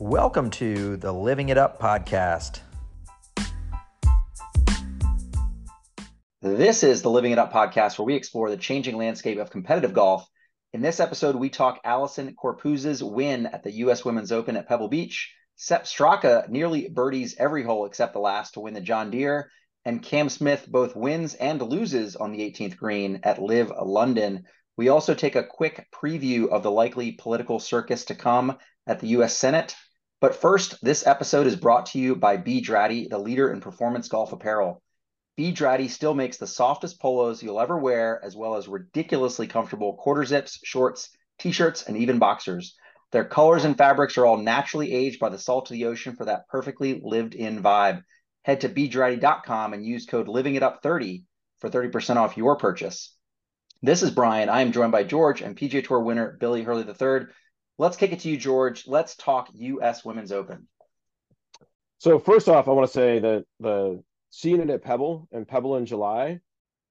Welcome to the Living It Up podcast. This is the Living It Up podcast where we explore the changing landscape of competitive golf. In this episode, we talk Allisen Corpuz's win at the U.S. Women's Open at Pebble Beach, Sepp Straka nearly birdies every hole except the last to win the John Deere, and Cam Smith both wins and loses on the 18th green at LIV London. We also take a quick preview of the likely political circus to come at the U.S. Senate. But first, this episode is brought to you by B. Draddy, the leader in performance golf apparel. B. Draddy still makes the softest polos you'll ever wear, as well as ridiculously comfortable quarter zips, shorts, t-shirts, and even boxers. Their colors and fabrics are all naturally aged by the salt of the ocean for that perfectly lived-in vibe. Head to bdraddy.com and use code LivingItUp30 for 30% off your purchase. This is Brian. I am joined by George and PGA Tour winner Billy Hurley III. Let's kick it to you, George. Let's talk U.S. Women's Open. So first off, I want to say that the seeing it at Pebble and Pebble in July,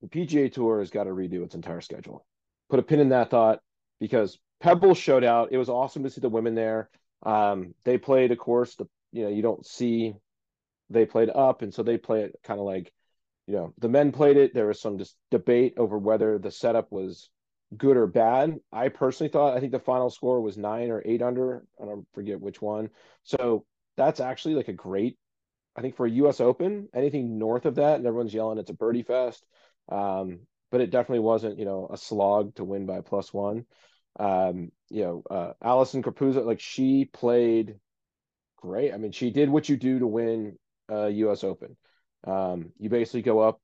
the PGA Tour has got to redo its entire schedule. Put a pin in that thought because Pebble showed out. It was awesome to see the women there. Um, they played, of course, the you know you don't see they played up, and so they play it kind of like you know the men played it. There was some just debate over whether the setup was good or bad. I personally thought I think the final score was nine or eight under. I don't forget which one. So that's actually like a great. I think for a U.S. Open, anything north of that, and everyone's yelling it's a birdie fest. Um, but it definitely wasn't, you know, a slog to win by plus one. Um, you know, uh, Allisen Corpuz, like she played great. I mean, she did what you do to win a U.S. Open. Um, you basically go up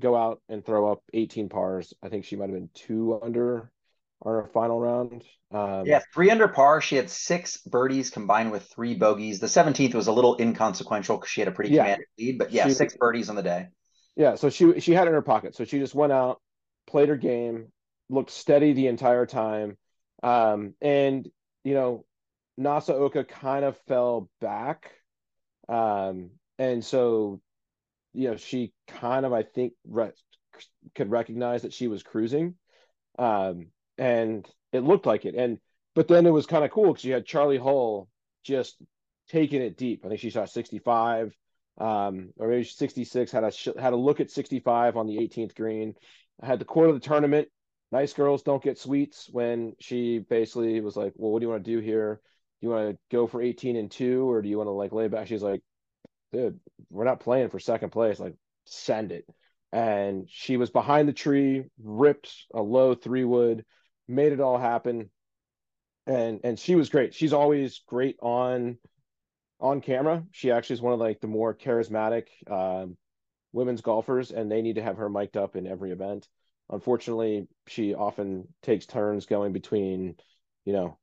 go out and throw up 18 pars. I think she might have been two under on her final round. Um, yeah, three under par. She had six birdies combined with three bogeys. The 17th was a little inconsequential because she had a pretty yeah, commanding lead, but yeah, she, six birdies on the day. Yeah, so she she had it in her pocket. So she just went out, played her game, looked steady the entire time. Um, and you know, Nasa Oka kind of fell back. Um, and so you know, she kind of, I think, re- could recognize that she was cruising. Um, and it looked like it. And, but then it was kind of cool because you had Charley Hull just taking it deep. I think she shot 65, um, or maybe 66, had a, had a look at 65 on the 18th green. I had the quarter of the tournament. Nice girls don't get sweets when she basically was like, well, what do you want to do here? Do you want to go for 18 and two, or do you want to like lay back? She's like, dude, we're not playing for second place. Like, send it. And she was behind the tree, ripped a low three wood, made it all happen. And and she was great. She's always great on on camera. She actually is one of like the more charismatic um, women's golfers, and they need to have her mic'd up in every event. Unfortunately, she often takes turns going between, you know,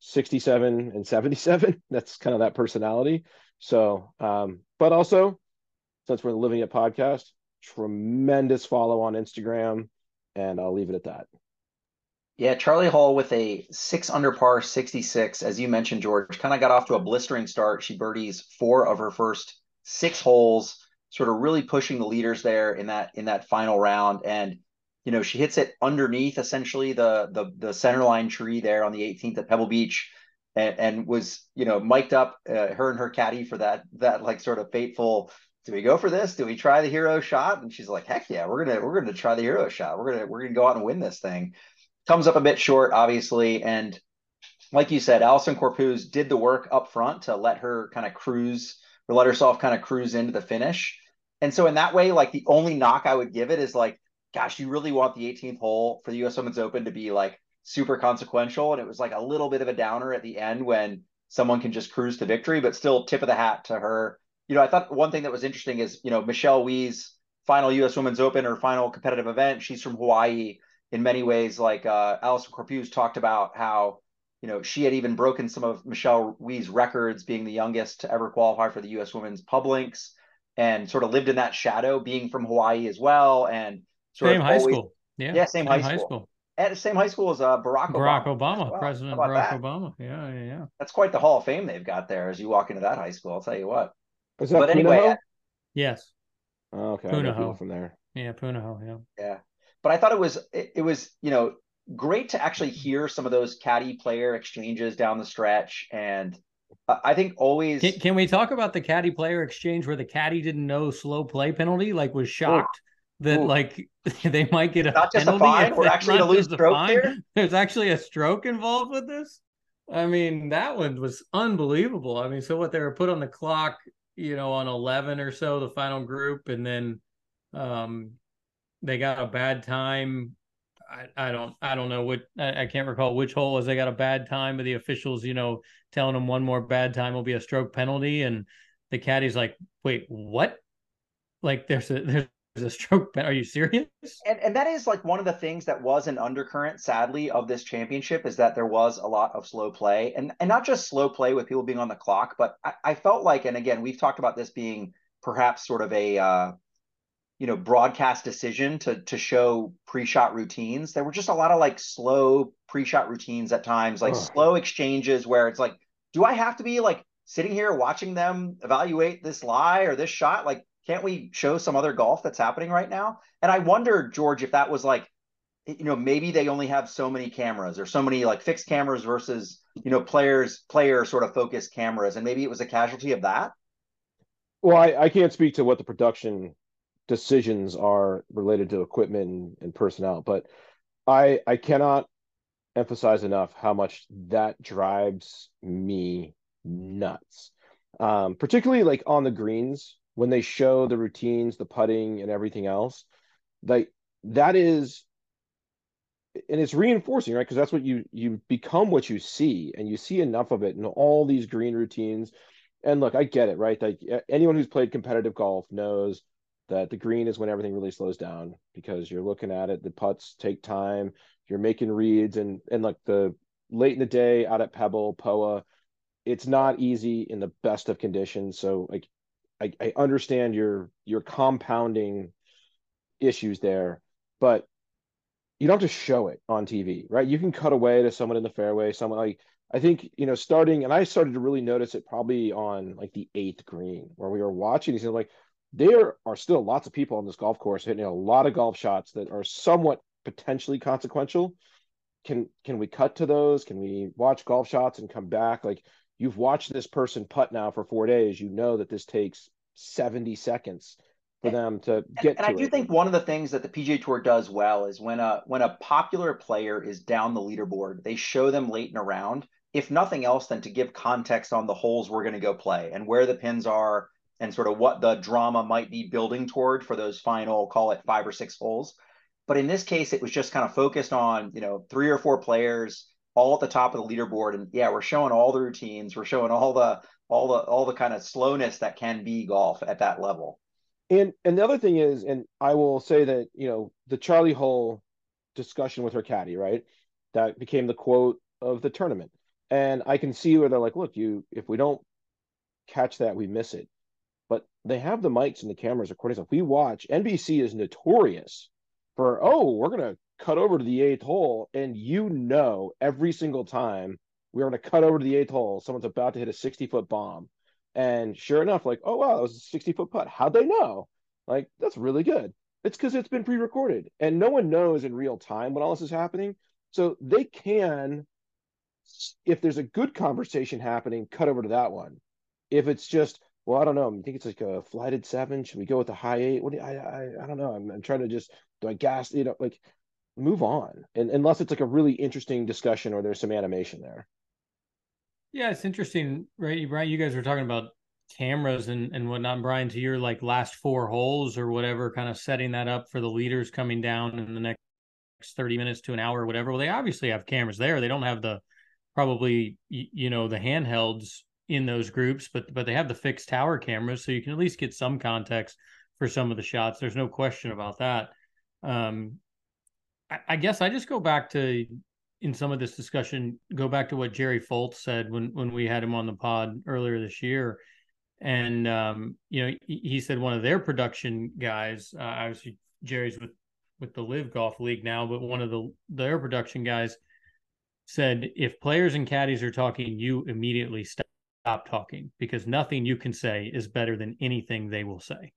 67 and 77. That's kind of that personality. So, um, but also, since we're Living It podcast, tremendous follow on Instagram, and I'll leave it at that. Yeah, Charley Hull with a six under par 66, as you mentioned, George, kind of got off to a blistering start. She birdies four of her first six holes, sort of really pushing the leaders there in that in that final round. And you know, she hits it underneath essentially the the the center line tree there on the 18th at Pebble Beach and, and was you know mic'd up uh, her and her caddy for that that like sort of fateful do we go for this? Do we try the hero shot? And she's like heck yeah we're gonna we're gonna try the hero shot. We're gonna we're gonna go out and win this thing. Comes up a bit short obviously and like you said Allisen Corpuz did the work up front to let her kind of cruise or let herself kind of cruise into the finish. And so in that way like the only knock i would give it is like gosh you really want the 18th hole for the us women's open to be like super consequential. And it was like a little bit of a downer at the end when someone can just cruise to victory, but still tip of the hat to her. You know, I thought one thing that was interesting is, you know, Michelle Wie's final US Women's Open or final competitive event. She's from Hawaii in many ways. Like uh, Allisen Corpuz talked about how, you know, she had even broken some of Michelle Wie's records, being the youngest to ever qualify for the US Women's Pub Links and sort of lived in that shadow, being from Hawaii as well. And sort same of high always, school. Yeah. Yeah. Same, same high, school. high school at the same high school as uh, Barack Obama. Barack Obama, well. President Barack that? Obama. Yeah, yeah, yeah. That's quite the Hall of Fame they've got there as you walk into that high school. I'll tell you what. Is that but anyway, yes. Oh, okay, Punahou from there. Yeah, Punahou. Yeah. Yeah, but I thought it was it, it was you know great to actually hear some of those caddy player exchanges down the stretch and I think always. Can, can, we talk about the caddy player exchange where the caddy didn't know slow play penalty? Like was shocked Ooh. That Ooh. like they might get a not just penalty a fine. We're actually going to lose stroke fine. here. There's actually a stroke involved with this. I mean, that one was unbelievable. I mean, so what they were put on the clock, you know, on 11 or so, the final group, and then um, they got a bad time. I, I don't I don't know what I, I can't recall which hole was they got a bad time, but the officials, you know, telling them one more bad time will be a stroke penalty, and the caddy's like, "Wait, what? Like, there's a there's a stroke. Are you serious? And and that is like one of the things that was an undercurrent, sadly, of this championship is that there was a lot of slow play, and and not just slow play with people being on the clock, but I, I felt like, and again, we've talked about this being perhaps sort of a uh, you know broadcast decision to to show pre-shot routines. There were just a lot of like slow pre-shot routines at times, like slow exchanges where it's like, do I have to be like sitting here watching them evaluate this lie or this shot? Like can't we show some other golf that's happening right now? And I wonder, George, if that was like, you know, maybe they only have so many cameras or so many like fixed cameras versus, you know, players, player sort of focused cameras. And maybe it was a casualty of that. Well, I, I can't speak to what the production decisions are related to equipment and, and personnel, but I I cannot emphasize enough how much that drives me nuts. Um, particularly like on the greens when they show the routines, the putting, and everything else, like that is, and it's reinforcing, right? Because that's what you you become what you see, and you see enough of it in all these green routines. And look, I get it, right? Like anyone who's played competitive golf knows that the green is when everything really slows down because you're looking at it. The putts take time. You're making reads, and and like the late in the day out at Pebble, Poa, it's not easy in the best of conditions. So like I, I understand your your compounding issues there, but you don't have to show it on TV, right? You can cut away to someone in the fairway, someone like I think you know starting, and I started to really notice it probably on like the eighth green where we were watching. He's like, there are still lots of people on this golf course hitting a lot of golf shots that are somewhat potentially consequential. Can can we cut to those? Can we watch golf shots and come back? Like you've watched this person putt now for four days, you know that this takes 70 seconds for them to get and, and I do it. think one of the things that the PGA Tour does well is when a when a popular player is down the leaderboard, they show them late in a round, if nothing else than to give context on the holes we're going to go play and where the pins are and sort of what the drama might be building toward for those final call it five or six holes. But in this case, it was just kind of focused on, you know, three or four players all at the top of the leaderboard. And yeah, we're showing all the routines. We're showing all the all the all the kind of slowness that can be golf at that level. And and the other thing is, and I will say that you know the Charley Hull discussion with her caddy, right? That became the quote of the tournament. And I can see where they're like, look, you if we don't catch that, we miss it. But they have the mics and the cameras recording stuff. We watch NBC is notorious for oh, we're gonna cut over to the eighth hole, and you know every single time we're going to cut over to the eighth hole, someone's about to hit a 60 foot bomb. And sure enough, like, oh, wow, that was a 60 foot putt. How'd they know? Like, that's really good. It's because it's been pre recorded and no one knows in real time when all this is happening. So they can, if there's a good conversation happening, cut over to that one. If it's just, well, I don't know. I think it's like a flighted seven. Should we go with the high eight? What do you, I, I, I don't know. I'm, I'm trying to just, do I gas, you know, like move on. And unless it's like a really interesting discussion or there's some animation there. Yeah, it's interesting, right? Brian, you guys were talking about cameras and, and whatnot. Brian, to your like last four holes or whatever, kind of setting that up for the leaders coming down in the next 30 minutes to an hour or whatever. Well, they obviously have cameras there. They don't have the probably you know the handhelds in those groups, but but they have the fixed tower cameras, so you can at least get some context for some of the shots. There's no question about that. Um, I, guess I just go back to in some of this discussion go back to what Jerry Foltz said when when we had him on the pod earlier this year, and um, you know he, he, said one of their production guys, uh, obviously Jerry's with with the LIV Golf League now, but one of the their production guys said if players and caddies are talking, you immediately stop, stop talking because nothing you can say is better than anything they will say.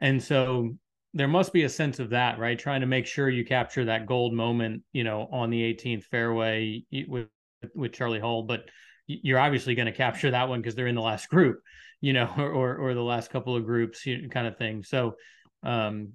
And so there must be a sense of that, right? Trying to make sure you capture that gold moment, you know, on the 18th fairway with with Charley Hull. But you're obviously going to capture that one because they're in the last group, you know, or, or, the last couple of groups, kind of thing. So, um,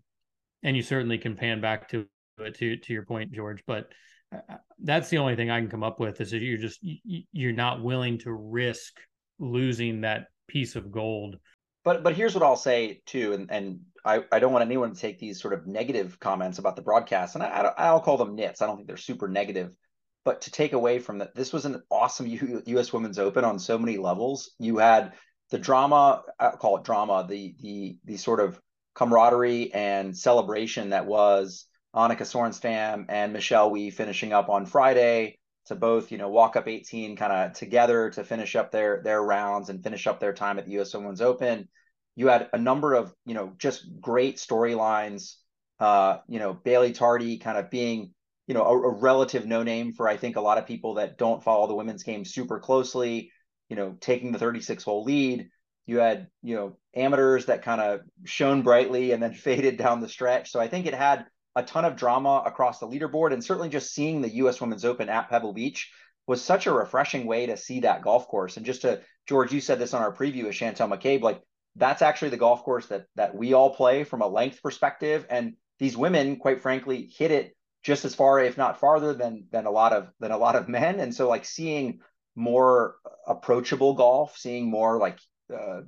and you certainly can pan back to to to your point, George. But uh, that's the only thing I can come up with is that you're just you're not willing to risk losing that piece of gold. But but here's what I'll say too, and and I, I don't want anyone to take these sort of negative comments about the broadcast, and I, I'll call them nits. I don't think they're super negative but to take away from that, this was an awesome U- U.S. Women's Open on so many levels. You had the drama, I'll call it drama, the the the sort of camaraderie and celebration that was Annika Sorenstam and Michelle Wie finishing up on Friday to both, you know, walk up 18 kind of together to finish up their their rounds and finish up their time at the US Women's Open. You had a number of, you know, just great storylines. Uh, you know, Bailey Tardy kind of being you know, a, a relative no name for I think a lot of people that don't follow the women's game super closely. You know, taking the 36 hole lead. You had you know amateurs that kind of shone brightly and then faded down the stretch. So I think it had a ton of drama across the leaderboard, and certainly just seeing the U.S. Women's Open at Pebble Beach was such a refreshing way to see that golf course. And just to George, you said this on our preview of Chantel McCabe, like that's actually the golf course that that we all play from a length perspective. And these women, quite frankly, hit it just as far, if not farther, than than a lot of than a lot of men. And so, like seeing more approachable golf, seeing more like uh,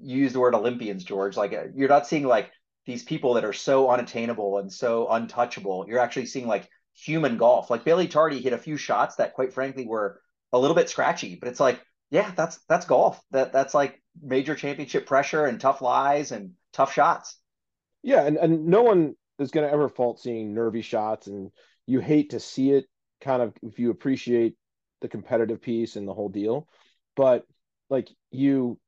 use the word Olympians, George. Like uh, you're not seeing like these people that are so unattainable and so untouchable. You're actually seeing like human golf. Like Bailey Tardy hit a few shots that, quite frankly, were a little bit scratchy, but it's like, yeah, that's that's golf. That that's like major championship pressure and tough lies and tough shots. Yeah, and, and no one is going to ever fault seeing nervy shots, and you hate to see it. Kind of if you appreciate the competitive piece and the whole deal, but like you,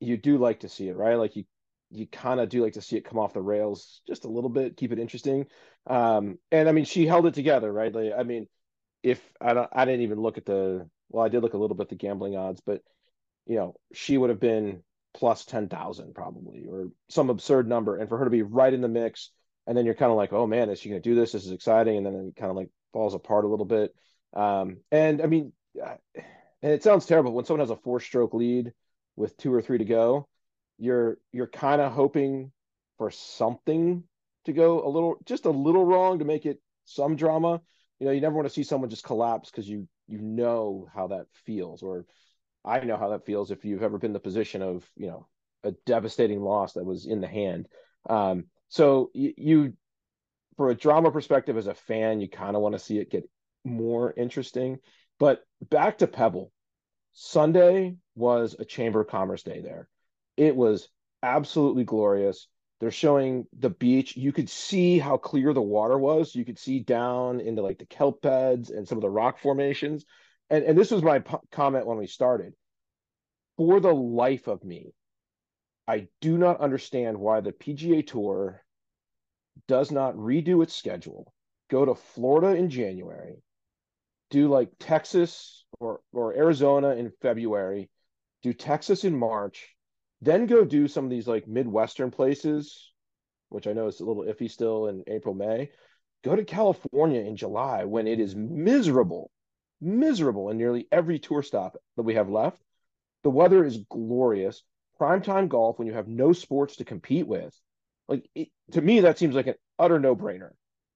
you do like to see it, right? Like you, you kind of do like to see it come off the rails just a little bit, keep it interesting. Um, and I mean, she held it together, right? Like, I mean, if I don't, I didn't even look at the, well, I did look a little bit at the gambling odds, but you know, she would have been plus 10,000 probably, or some absurd number. And for her to be right in the mix, and then you're kind of like, oh man, is she going to do this? This is exciting, and then it kind of like falls apart a little bit. Um, and I mean, and it sounds terrible when someone has a four-stroke lead with two or three to go, you're you're kind of hoping for something to go a little, just a little wrong to make it some drama. You know, you never want to see someone just collapse because you you know how that feels, or I know how that feels if you've ever been in the position of you know a devastating loss that was in the hand. Um, so you, you for a drama perspective as a fan, you kind of want to see it get more interesting. But back to Pebble, Sunday was a Chamber of Commerce day there. It was absolutely glorious. They're showing the beach. You could see how clear the water was. You could see down into like the kelp beds and some of the rock formations. And, and this was my p- comment when we started. For the life of me, I do not understand why the PGA Tour does not redo its schedule, go to Florida in January, do like Texas or or Arizona in February, do Texas in March, then go do some of these like Midwestern places, which I know is a little iffy still in April, May. Go to California in July when it is miserable, miserable in nearly every tour stop that we have left. The weather is glorious primetime golf when you have no sports to compete with like it, to me that seems like an utter no-brainer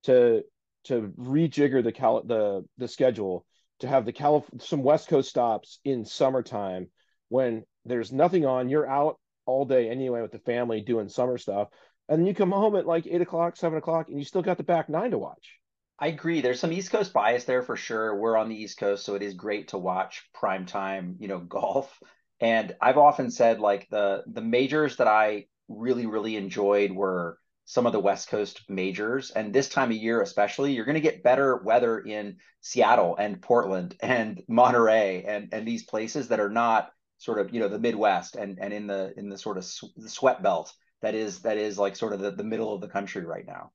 to to rejigger the cal the the schedule to have the Calif- some west coast stops in summertime when there's nothing on you're out all day anyway with the family doing summer stuff and you come home at like eight o'clock seven o'clock and you still got the back nine to watch I agree. There's some East Coast bias there for sure. We're on the East Coast, so it is great to watch prime time, you know, golf. And I've often said like the the majors that I really really enjoyed were some of the West Coast majors. And this time of year, especially, you're going to get better weather in Seattle and Portland and Monterey and and these places that are not sort of you know the Midwest and and in the in the sort of sw- the sweat belt that is that is like sort of the, the middle of the country right now.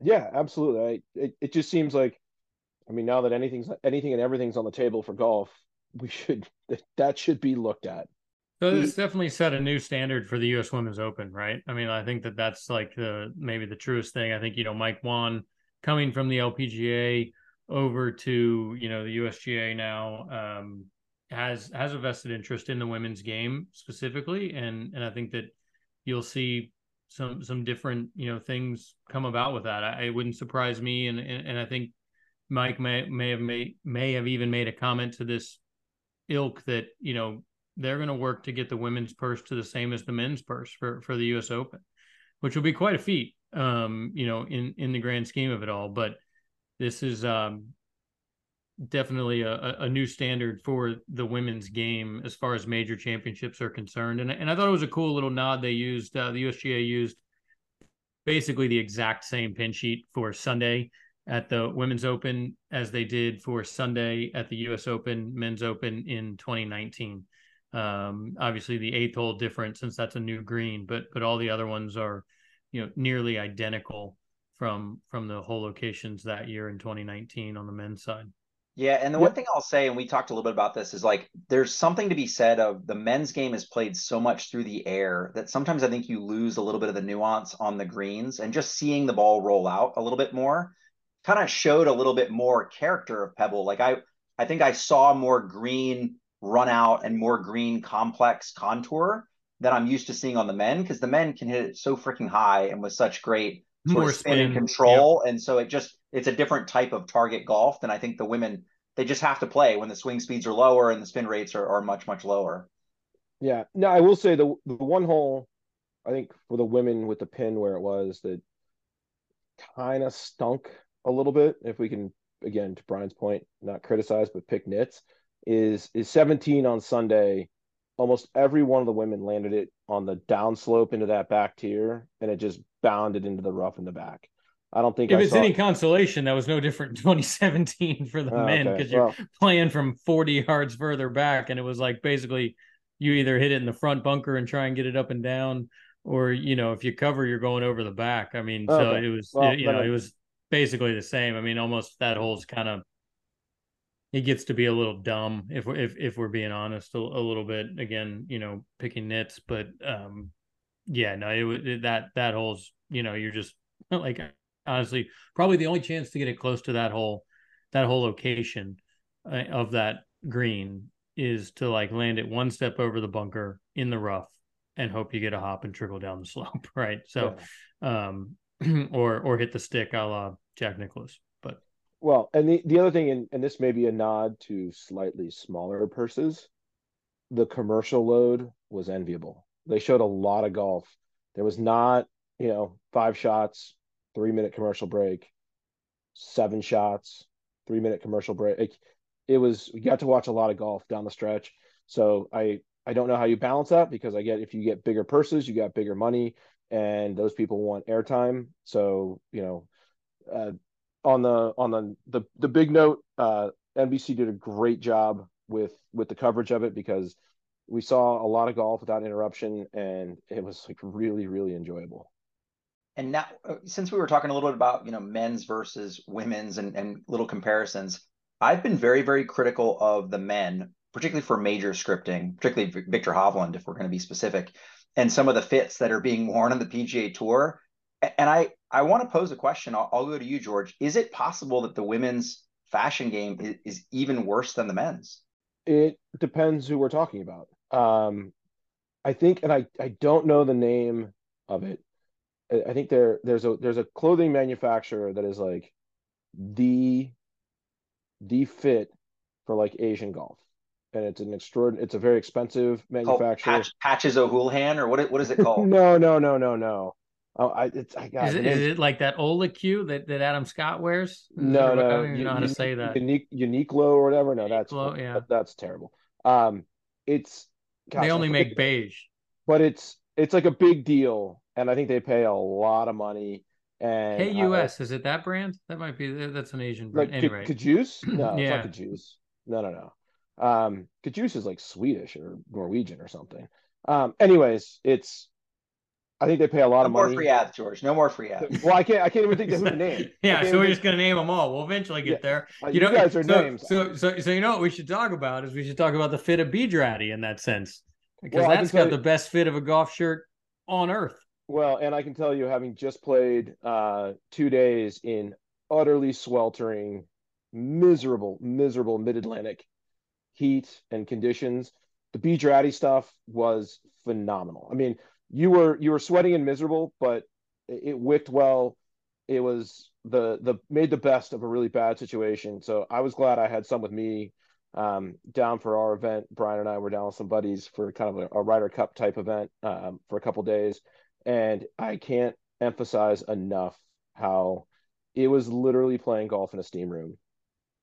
Yeah, absolutely. I, it it just seems like, I mean, now that anything's anything and everything's on the table for golf, we should that should be looked at. So this definitely set a new standard for the U.S. Women's Open, right? I mean, I think that that's like the maybe the truest thing. I think you know Mike Whan coming from the LPGA, over to you know the USGA now um, has has a vested interest in the women's game specifically, and and I think that you'll see some some different you know things come about with that. I, it wouldn't surprise me, and, and and I think Mike may may have made may have even made a comment to this ilk that you know they're going to work to get the women's purse to the same as the men's purse for for the U.S. Open, which will be quite a feat, um, you know, in in the grand scheme of it all. But this is um, definitely a, a new standard for the women's game as far as major championships are concerned. And and I thought it was a cool little nod they used. Uh, the USGA used basically the exact same pin sheet for Sunday at the Women's Open as they did for Sunday at the U.S. Open, Men's Open in 2019. Um, obviously, the eighth hole different since that's a new green, but but all the other ones are, you know, nearly identical from from the hole locations that year in 2019 on the men's side. Yeah, and the one thing I'll say, and we talked a little bit about this, is like there's something to be said of the men's game is played so much through the air that sometimes I think you lose a little bit of the nuance on the greens and just seeing the ball roll out a little bit more kind of showed a little bit more character of Pebble. Like I I think I saw more green run out and more green complex contour that I'm used to seeing on the men because the men can hit it so freaking high and with such great more spin, spin and control. And so it just it's a different type of target golf than I think the women they just have to play when the swing speeds are lower and the spin rates are, are much, much lower. Yeah. No, I will say the the one hole I think for the women with the pin where it was that kind of stunk a little bit, if we can again to Brian's point, not criticize but pick nits, is is 17 on Sunday. Almost every one of the women landed it on the downslope into that back tier, and it just bounded into the rough in the back. I don't think if I it's any it. consolation, that was no different in 2017 for the oh, men because okay. you're well, playing from 40 yards further back, and it was like basically you either hit it in the front bunker and try and get it up and down, or you know if you cover, you're going over the back. I mean, okay. so it was well, you know it was basically the same. I mean, almost that hole's kind of it gets to be a little dumb if we're if, if we're being honest a, a little bit. Again, you know, picking nits, but um, yeah, no, it, it that that hole's you know you're just like honestly probably the only chance to get it close to that hole that whole location uh, of that green is to like land it one step over the bunker in the rough and hope you get a hop and trickle down the slope, right? So, yeah. um, or or hit the stick a la Jack Nicklaus. But well, and the, the other thing, and, and this may be a nod to slightly smaller purses, the commercial load was enviable. They showed a lot of golf. There was not, you know, five shots, three minute commercial break, seven shots, three minute commercial break. It was we got to watch a lot of golf down the stretch. So I I don't know how you balance that because I get if you get bigger purses, you got bigger money and those people want airtime. So you know, uh, on the on the the the big note, uh, NBC did a great job with with the coverage of it because we saw a lot of golf without interruption, and it was like really really enjoyable. And now, uh, since we were talking a little bit about you know men's versus women's and and little comparisons, I've been very very critical of the men, particularly for major scripting, particularly Viktor Hovland, if we're going to be specific and some of the fits that are being worn on the PGA Tour. And I I want to pose a question. I'll, I'll go to you, George. Is it possible that the women's fashion game is, is, even worse than the men's? It depends who we're talking about. Um, I think, and I I don't know the name of it. I think there there's a there's a clothing manufacturer that is like the the fit for like Asian golf and it's an extraordinary. It's a very expensive manufacturer. Patch, Patches O'Houlihan, or what? What is it called? no, no, no, no, no. Oh, I it's I got. Is it, is it like that Olacue that, that Adam Scott wears? No, no. I don't even know how to say that. Unique Uniqlo or whatever. No, that's yeah. That, that's terrible. Um, it's gosh, they only make beige, but it's it's like a big deal, and I think they pay a lot of money. And KUS uh, is it that brand? That might be that's an Asian brand. Like anyway, Kjus? No, yeah. it's not Kjus. No, no, no. Um, Kjus is like Swedish or Norwegian or something. Um, anyways, it's I think they pay a lot no of money. No more free ads, George. No more free ads. Well, I can't. I can't even think of the name. yeah, so we're just gonna name them all. We'll eventually get yeah. there. Uh, you, you know, guys are so, names. So, so, so you know what we should talk about is we should talk about the fit of B Draddy in that sense because well, that's got you, the best fit of a golf shirt on earth. Well, and I can tell you, having just played uh, two days in utterly sweltering miserable, miserable mid Atlantic heat and conditions. The B Draddy stuff was phenomenal. I mean, you were you were sweating and miserable, but it, it wicked well. It was the the made the best of a really bad situation. So I was glad I had some with me um, down for our event. Brian and I were down with some buddies for kind of a, a Ryder Cup type event um, for a couple days, and I can't emphasize enough how it was literally playing golf in a steam room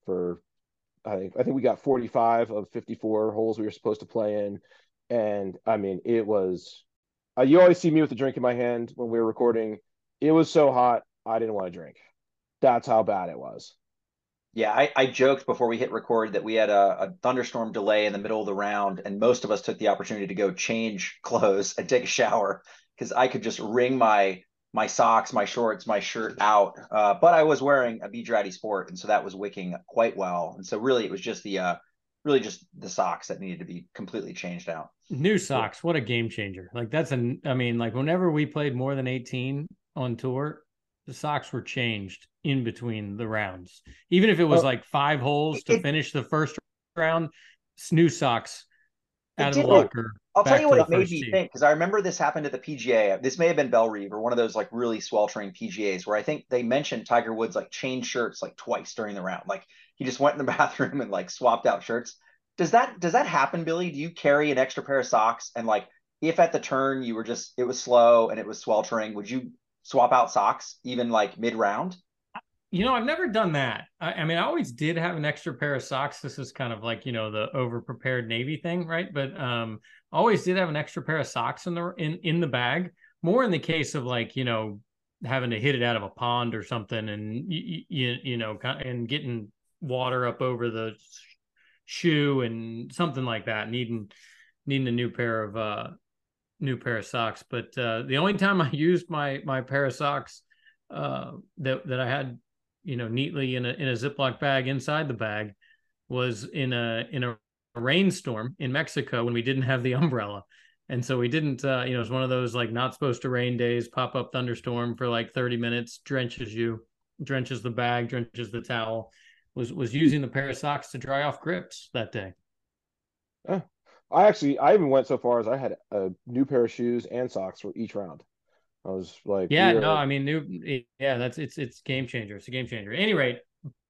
for I think I think we got 45 of 54 holes we were supposed to play in, and I mean it was. Uh, you always see me with a drink in my hand when we were recording. It was so hot I didn't want to drink. That's how bad it was. Yeah, I, I joked before we hit record that we had a, a, thunderstorm delay in the middle of the round, and most of us took the opportunity to go change clothes and take a shower because I could just wring my my socks, my shorts, my shirt out. Uh, but I was wearing a Draddy Sport, and so that was wicking quite well. And so really, it was just the uh, really just the socks that needed to be completely changed out. New socks, what a game changer! Like that's an, I mean, like whenever we played more than eighteen on tour, the socks were changed in between the rounds. Even if it was like five holes to it, finish the first round, new socks out of the locker. I'll tell you what it made me team. think because I remember this happened at the PGA. This may have been Bellerive or one of those like really sweltering PGAs where I think they mentioned Tiger Woods like changed shirts like twice during the round. Like he just went in the bathroom and like swapped out shirts. Does that does that happen, Billy? Do you carry an extra pair of socks and like if at the turn you were just it was slow and it was sweltering, would you swap out socks even like mid round? You know, I've never done that. I, I, mean, I always did have an extra pair of socks. This is kind of like you know the over prepared Navy thing, right? But um, always did have an extra pair of socks in the in in the bag. More in the case of like you know having to hit it out of a pond or something, and you you, you know and getting water up over the shoe and something like that, needing needing a new pair of uh new pair of socks. But uh, the only time I used my my pair of socks uh, that that I had you know neatly in a in a Ziploc bag inside the bag was in a in a rainstorm in Mexico when we didn't have the umbrella. And so we didn't, uh, you know, it's one of those like not supposed to rain days, pop up thunderstorm for like 30 minutes, drenches you, drenches the bag, drenches the towel. Was was using the pair of socks to dry off grips that day. Oh, I actually, I even went so far as I had a new pair of shoes and socks for each round. I was like, yeah, no, I mean, new, yeah, that's it's it's game changer. It's a game changer. At any rate,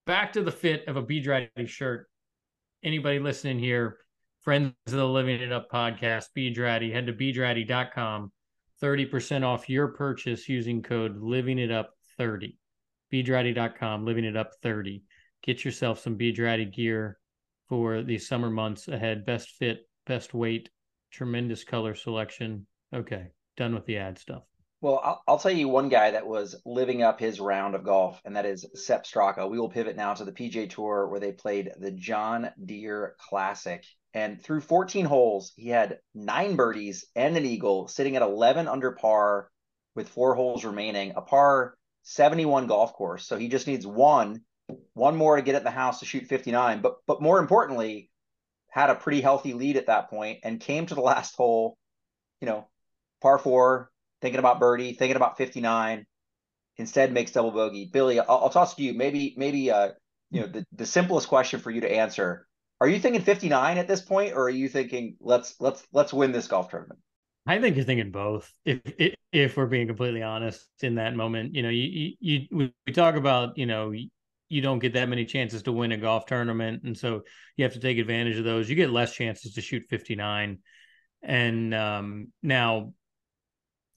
back to the fit of a B Draddy shirt. Anybody listening here, friends of the Living It Up podcast, B Draddy, head to bdraddy.com. 30% off your purchase using code living it up 30 bdraddy.com living it up 30 get yourself some B Draddy gear for the summer months ahead best fit best weight tremendous color selection okay done with the ad stuff well, I'll, I'll, tell you one guy that was living up his round of golf, and that is Sepp Straka. We will pivot now to the PGA Tour where they played the John Deere Classic. And through 14 holes, he had nine birdies and an eagle, sitting at 11 under par with four holes remaining, a par 71 golf course. So he just needs one, one more to get at the house to shoot 59. But but more importantly, had a pretty healthy lead at that point and came to the last hole, you know, par four, thinking about birdie, thinking about 59. Instead, makes double bogey. Billy, I'll, I'll toss to you. Maybe, maybe, uh, you know, the, the simplest question for you to answer. Are you thinking 59 at this point, or are you thinking let's let's let's win this golf tournament? I think you're thinking both. If if, if we're being completely honest, in that moment, you know, you you, you we talk about you know you don't get that many chances to win a golf tournament, and so you have to take advantage of those. You get less chances to shoot 59, and um, now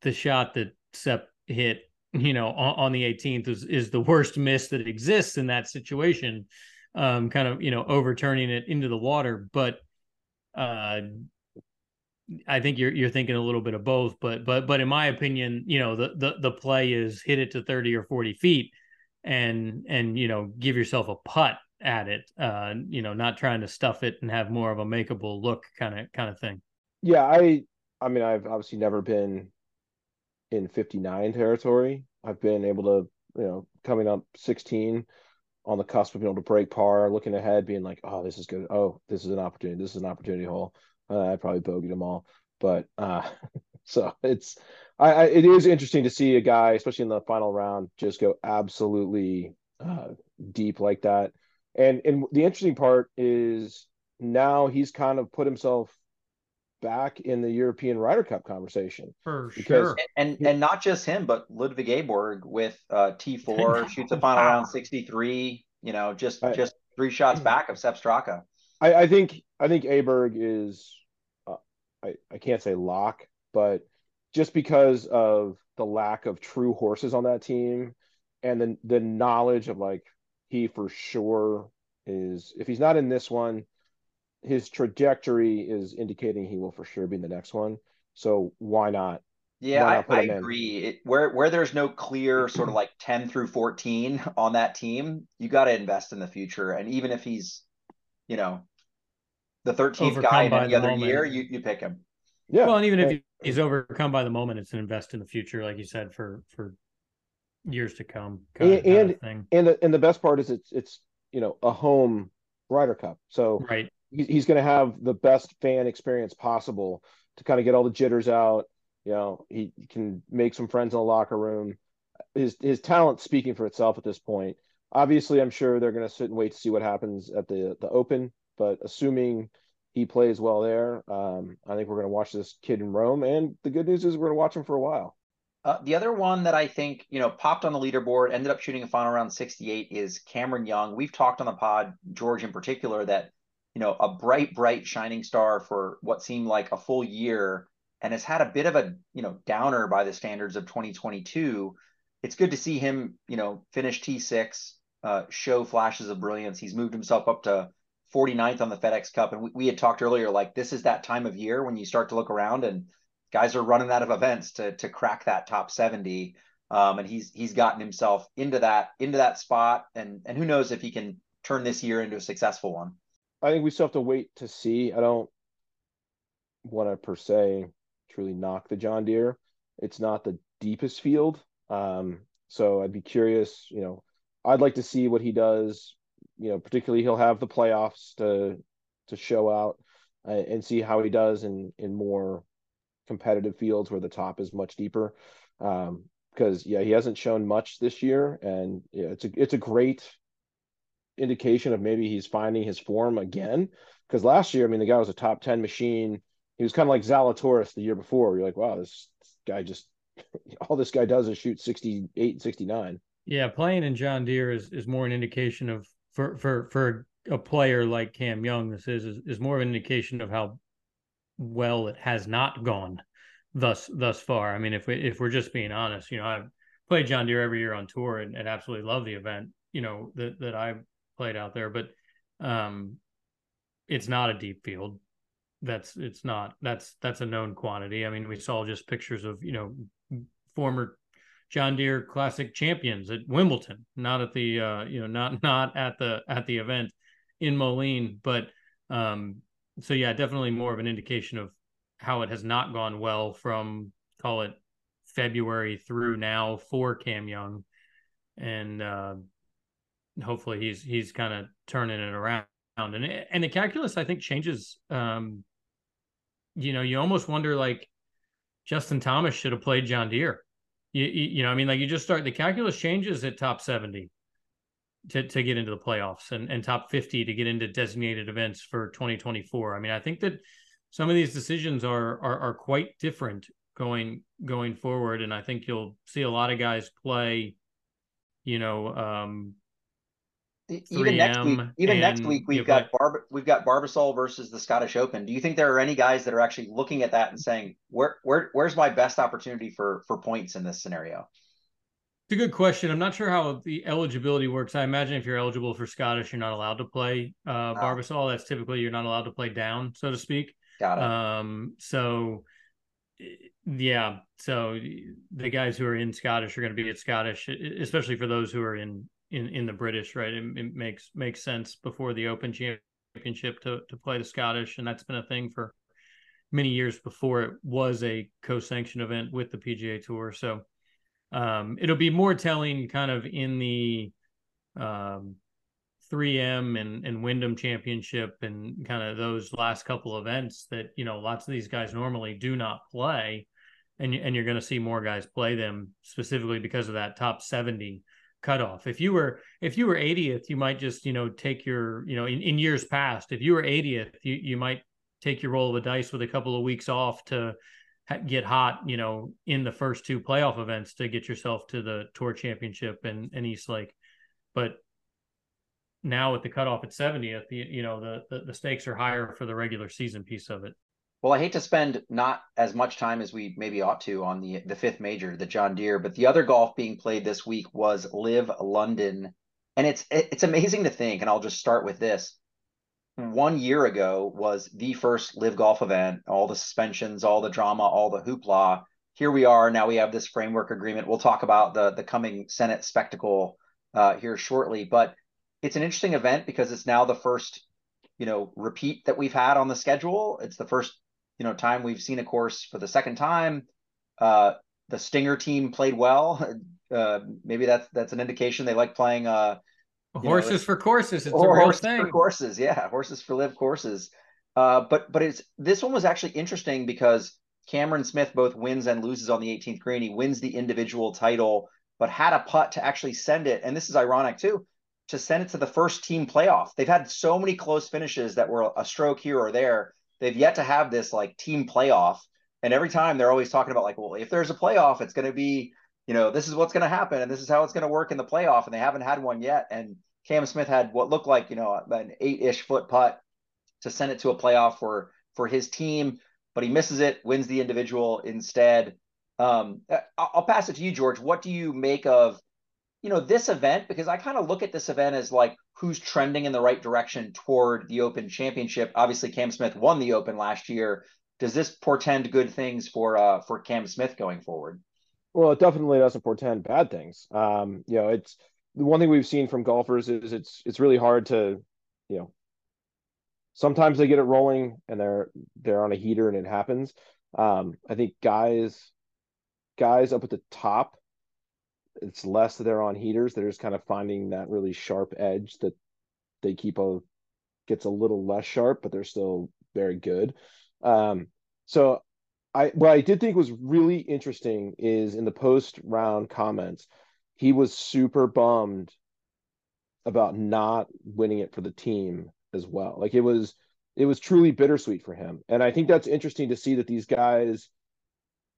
the shot that Sepp hit, you know, on, on, the 18th is is the worst miss that exists in that situation. Um, kind of, you know, overturning it into the water. But uh I think you're you're thinking a little bit of both, but but but in my opinion, you know, the the the play is hit it to 30 or 40 feet and and you know, give yourself a putt at it. Uh, you know, not trying to stuff it and have more of a makeable look kind of kind of thing. Yeah, I I mean I've obviously never been in 59 territory. I've been able to, you know, coming up 16 on the cusp of being able to break par, looking ahead, being like, oh, this is good. Oh, this is an opportunity. This is an opportunity hole. Uh, I probably bogeyed them all, but uh, so it's, I, I, it is interesting to see a guy, especially in the final round, just go absolutely uh, deep like that. And and the interesting part is now he's kind of put himself back in the European Ryder Cup conversation. For sure. And and, and not just him, but Ludvig Aberg with uh, T4 shoots a final round 63, you know, just I, just three shots back of Sepp Straka. I, I think I think Aberg is uh, I, I can't say lock, but just because of the lack of true horses on that team and the the knowledge of like he for sure is if he's not in this one, his trajectory is indicating he will for sure be in the next one. So why not? Yeah, why not I, I agree. It, where where there's no clear sort of like 10 through 14 on that team, you got to invest in the future. And even if he's, you know, the 13th overcome guy in any other moment. year, you, you pick him. Yeah. Well, and even if he's overcome by the moment, it's an invest in the future, like you said, for for years to come. and and, and the, and the best part is it's it's you know a home Ryder Cup, so right he's going to have the best fan experience possible to kind of get all the jitters out. You know, he can make some friends in the locker room. His his talent speaking for itself at this point. Obviously, I'm sure they're going to sit and wait to see what happens at the the Open. But assuming he plays well there, um, I think we're going to watch this kid in Rome. And the good news is we're going to watch him for a while. Uh, the other one that I think you know popped on the leaderboard, ended up shooting a final round 68, is Cameron Young. We've talked on the pod, George in particular, that you know a bright, bright shining star for what seemed like a full year, and has had a bit of a you know downer by the standards of 2022. It's good to see him you know finish T6, uh, show flashes of brilliance. He's moved himself up to 49th on the FedEx Cup. And we, we, had talked earlier, like this is that time of year when you start to look around and guys are running out of events to to crack that top 70. Um, and he's he's gotten himself into that into that spot. And and who knows if he can turn this year into a successful one. I think we still have to wait to see. I don't want to per se truly knock the John Deere. It's not the deepest field. Um, so I'd be curious, you know, I'd like to see what he does you know, particularly he'll have the playoffs to to show out uh, and see how he does in in more competitive fields where the top is much deeper. Um, because yeah, he hasn't shown much this year, and yeah, it's a it's a great indication of maybe he's finding his form again. Because last year, I mean, the guy was a top ten machine. He was kind of like Zalatoris the year before. You're like, wow, this, guy just all this guy does is shoot 68 and 69. Yeah, playing in John Deere is, is more an indication of for for for a player like Cam Young, this is, is is more of an indication of how well it has not gone thus thus far. I mean, if we if we're just being honest, you know, I've played John Deere every year on tour and, and absolutely love the event, you know, that that I played out there, but um it's not a deep field. That's it's not that's that's a known quantity. I mean, we saw just pictures of, you know, former John Deere Classic champions at Wimbledon, not at the uh, you know not not at the at the event in Moline, but um, so yeah, definitely more of an indication of how it has not gone well from call it February through now for Cam Young, and uh, hopefully he's he's kind of turning it around. And and the calculus I think changes. Um, you know, you almost wonder like Justin Thomas should have played John Deere you, you know, I mean, like you just start the calculus changes at top 70 to, to get into the playoffs and, and top 50 to get into designated events for 2024. I mean, I think that some of these decisions are, are, are quite different going, going forward. And I think you'll see a lot of guys play, you know, um, even next week, even next week, we've got Barb, we've got Barbasol versus the Scottish Open. Do you think there are any guys that are actually looking at that and saying, "Where, where, where's my best opportunity for for points in this scenario"? It's a good question. I'm not sure how the eligibility works. I imagine if you're eligible for Scottish, you're not allowed to play uh, oh. Barbasol. That's typically you're not allowed to play down, so to speak. Got it. Um, so yeah, so the guys who are in Scottish are going to be at Scottish, especially for those who are in in in the British, right? It, it, makes makes sense before the Open Championship to to play the Scottish, and that's been a thing for many years before it was a co-sanctioned event with the PGA Tour. So um, it'll be more telling, kind of in the um, 3M and and Wyndham Championship and kind of those last couple events that you know lots of these guys normally do not play, and and you're going to see more guys play them specifically because of that top 70 cutoff. If you were if you were 80th, you might just you know take your you know in, in years past. If you were 80th, you you might take your roll of the dice with a couple of weeks off to get hot, you know, in the first two playoff events to get yourself to the tour championship and, and East Lake. But now with the cutoff at 70th, you, you know, the, the, the stakes are higher for the regular season piece of it. Well, I hate to spend not as much time as we maybe ought to on the the fifth major, the John Deere, but the other golf being played this week was LIV London, and it's it's amazing to think. And I'll just start with this: one year ago was the first LIV golf event, all the suspensions, all the drama, all the hoopla. Here we are. Now we have this framework agreement. We'll talk about the the coming Senate spectacle uh, here shortly, but it's an interesting event because it's now the first, you know, repeat that we've had on the schedule. It's the first, you know, time we've seen a course for the second time. Uh, the Stinger team played well. Uh, maybe that's that's an indication they like playing uh, horses know, for courses. It's a real thing. For courses, yeah, horses for live courses. Uh, but but it's this one was actually interesting because Cameron Smith both wins and loses on the 18th green. He wins the individual title, but had a putt to actually send it. And this is ironic too, to send it to the first team playoff. They've had so many close finishes that were a stroke here or there. They've yet to have this like team playoff. And every time they're always talking about like, well, if there's a playoff, it's going to be, you know, this is what's going to happen and this is how it's going to work in the playoff. And they haven't had one yet. And Cam Smith had what looked like, you know, an eight-ish foot putt to send it to a playoff for for his team, but he misses it, wins the individual instead. Um, I'll pass it to you, George. What do you make of, you know, this event? Because I kind of look at this event as like who's trending in the right direction toward the Open Championship. Obviously, Cam Smith won the Open last year. Does this portend good things for uh, for Cam Smith going forward? Well, it definitely doesn't portend bad things. Um, you know, it's the one thing we've seen from golfers is it's it's really hard to, you know, sometimes they get it rolling and they're they're on a heater and it happens. Um, I think guys guys up at the top, it's less they're on heaters. They're just kind of finding that really sharp edge that they keep a gets a little less sharp, but they're still very good. Um, so I what I did think was really interesting is in the post round comments, he was super bummed about not winning it for the team as well. Like it was it was truly bittersweet for him. And I think that's interesting to see that these guys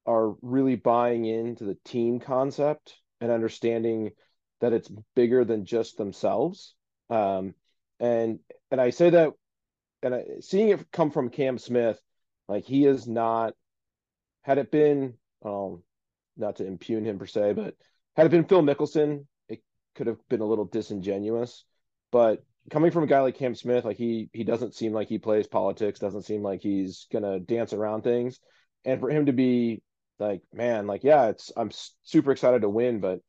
are really buying into the team concept and understanding that it's bigger than just themselves. Um, and and I say that and I, seeing it come from Cam Smith, like he is not had it been um not to impugn him per se, but had it been Phil Mickelson, it could have been a little disingenuous. But coming from a guy like Cam Smith, like he he doesn't seem like he plays politics, doesn't seem like he's gonna dance around things. And for him to be like, man, like yeah, it's I'm super excited to win, but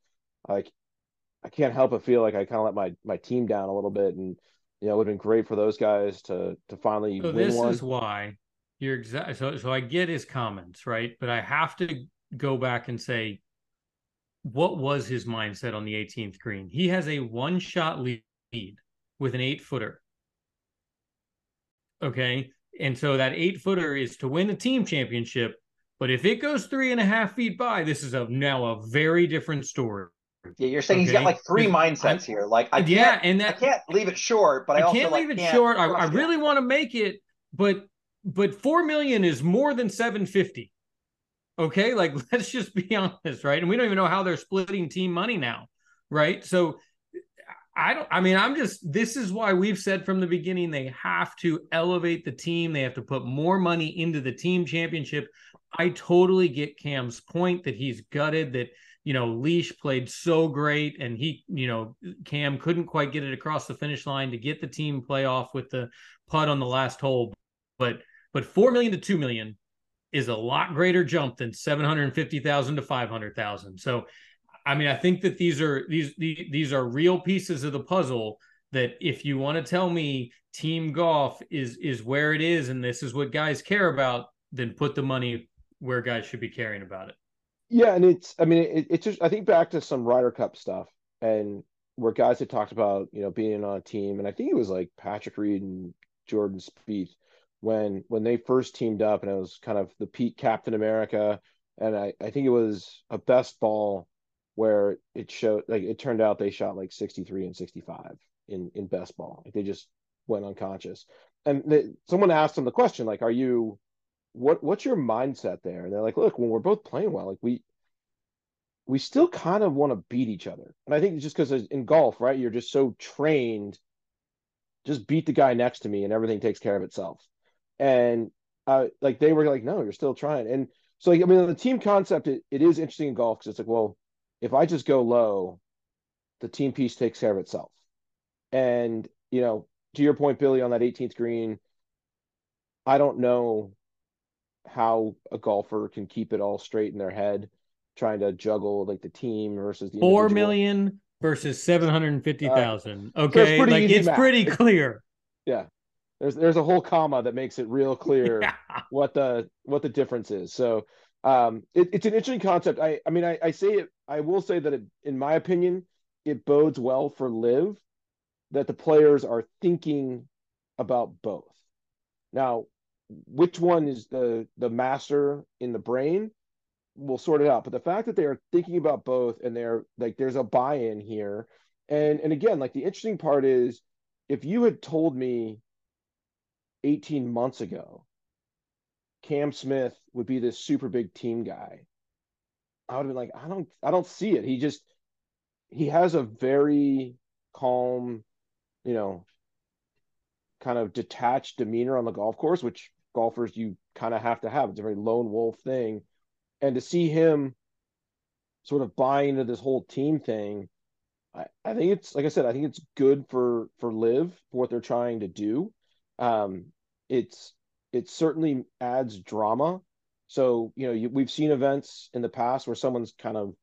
like I can't help but feel like I kind of let my my team down a little bit, and you know, it would have been great for those guys to to finally so win this one. is why you're exactly so. So I get his comments, right? But I have to go back and say what was his mindset on the 18th green? He has a one shot lead with an eight footer. Okay. And so that eight footer is to win the team championship. But if it goes three and a half feet by, this is a now a very different story. Yeah, you're saying okay? he's got like three mindsets here. Like, I yeah, and that I can't leave it short, but I, I can't leave like, it short. I, I really want to make it, but but four million is more than seven fifty. Okay, like let's just be honest, right? And we don't even know how they're splitting team money now, right? So I don't I mean, I'm just this is why we've said from the beginning they have to elevate the team, they have to put more money into the team championship. I totally get Cam's point that he's gutted that you know, Leash played so great and he, you know, Cam couldn't quite get it across the finish line to get the team playoff with the putt on the last hole. But but 4 million to 2 million is a lot greater jump than 750,000 to 500,000. So I mean I think that these are these these are real pieces of the puzzle that if you want to tell me team golf is is where it is and this is what guys care about then put the money where guys should be caring about it. Yeah, and it's I mean it, it's just I think back to some Ryder Cup stuff and where guys had talked about, you know, being on a team and I think it was like Patrick Reed and Jordan Spieth when when they first teamed up and it was kind of the Pete Captain America and I, I think it was a best ball where it showed like it turned out they shot like 63 and 65 in in best ball. Like they just went unconscious. And they, someone asked them the question like, "Are you what what's your mindset there?" And they're like, "Look, when we're both playing well, like we we still kind of want to beat each other. And I think it's just because in golf, right, you're just so trained, just beat the guy next to me and everything takes care of itself. And uh, like they were like, no, you're still trying. And so, like, I mean, the team concept, it, it is interesting in golf because it's like, well, if I just go low, the team piece takes care of itself. And, you know, to your point, Billy, on that 18th green, I don't know how a golfer can keep it all straight in their head trying to juggle like the team versus the four individual. million versus seven hundred and fifty thousand. Uh, okay, so it's like it's math. pretty clear. Yeah, there's there's a whole comma that makes it real clear yeah. what the what the difference is. So um, it, it's an interesting concept. I I mean I, I say it. I will say that it, in my opinion, it bodes well for LIV that the players are thinking about both. Now, which one is the the master in the brain? we'll sort it out. But the fact that they are thinking about both and they're like there's a buy-in here. And and again, like the interesting part is if you had told me 18 months ago Cam Smith would be this super big team guy, I would have been like, I don't I don't see it. He just he has a very calm, you know, kind of detached demeanor on the golf course, which golfers you kind of have to have. It's a very lone wolf thing and to see him sort of buy into this whole team thing, I, I think it's like I said, I think it's good for for LIV for what they're trying to do. Um, it's it certainly adds drama. So you know you, we've seen events in the past where someone's kind of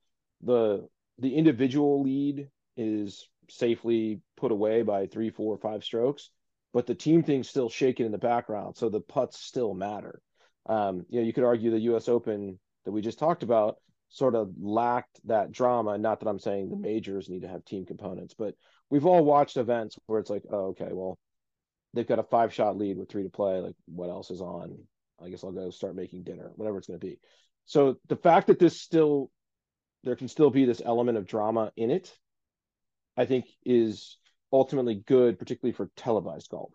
the the individual lead is safely put away by three, four, five strokes, but the team thing's still shaking in the background, so the putts still matter. Um, you know, you could argue the U.S. Open that we just talked about sort of lacked that drama. Not that I'm saying the majors need to have team components, but we've all watched events where it's like, oh, okay, well, they've got a five shot lead with three to play. Like, what else is on? I guess I'll go start making dinner, whatever it's going to be. So the fact that this still, there can still be this element of drama in it, I think is ultimately good, particularly for televised golf.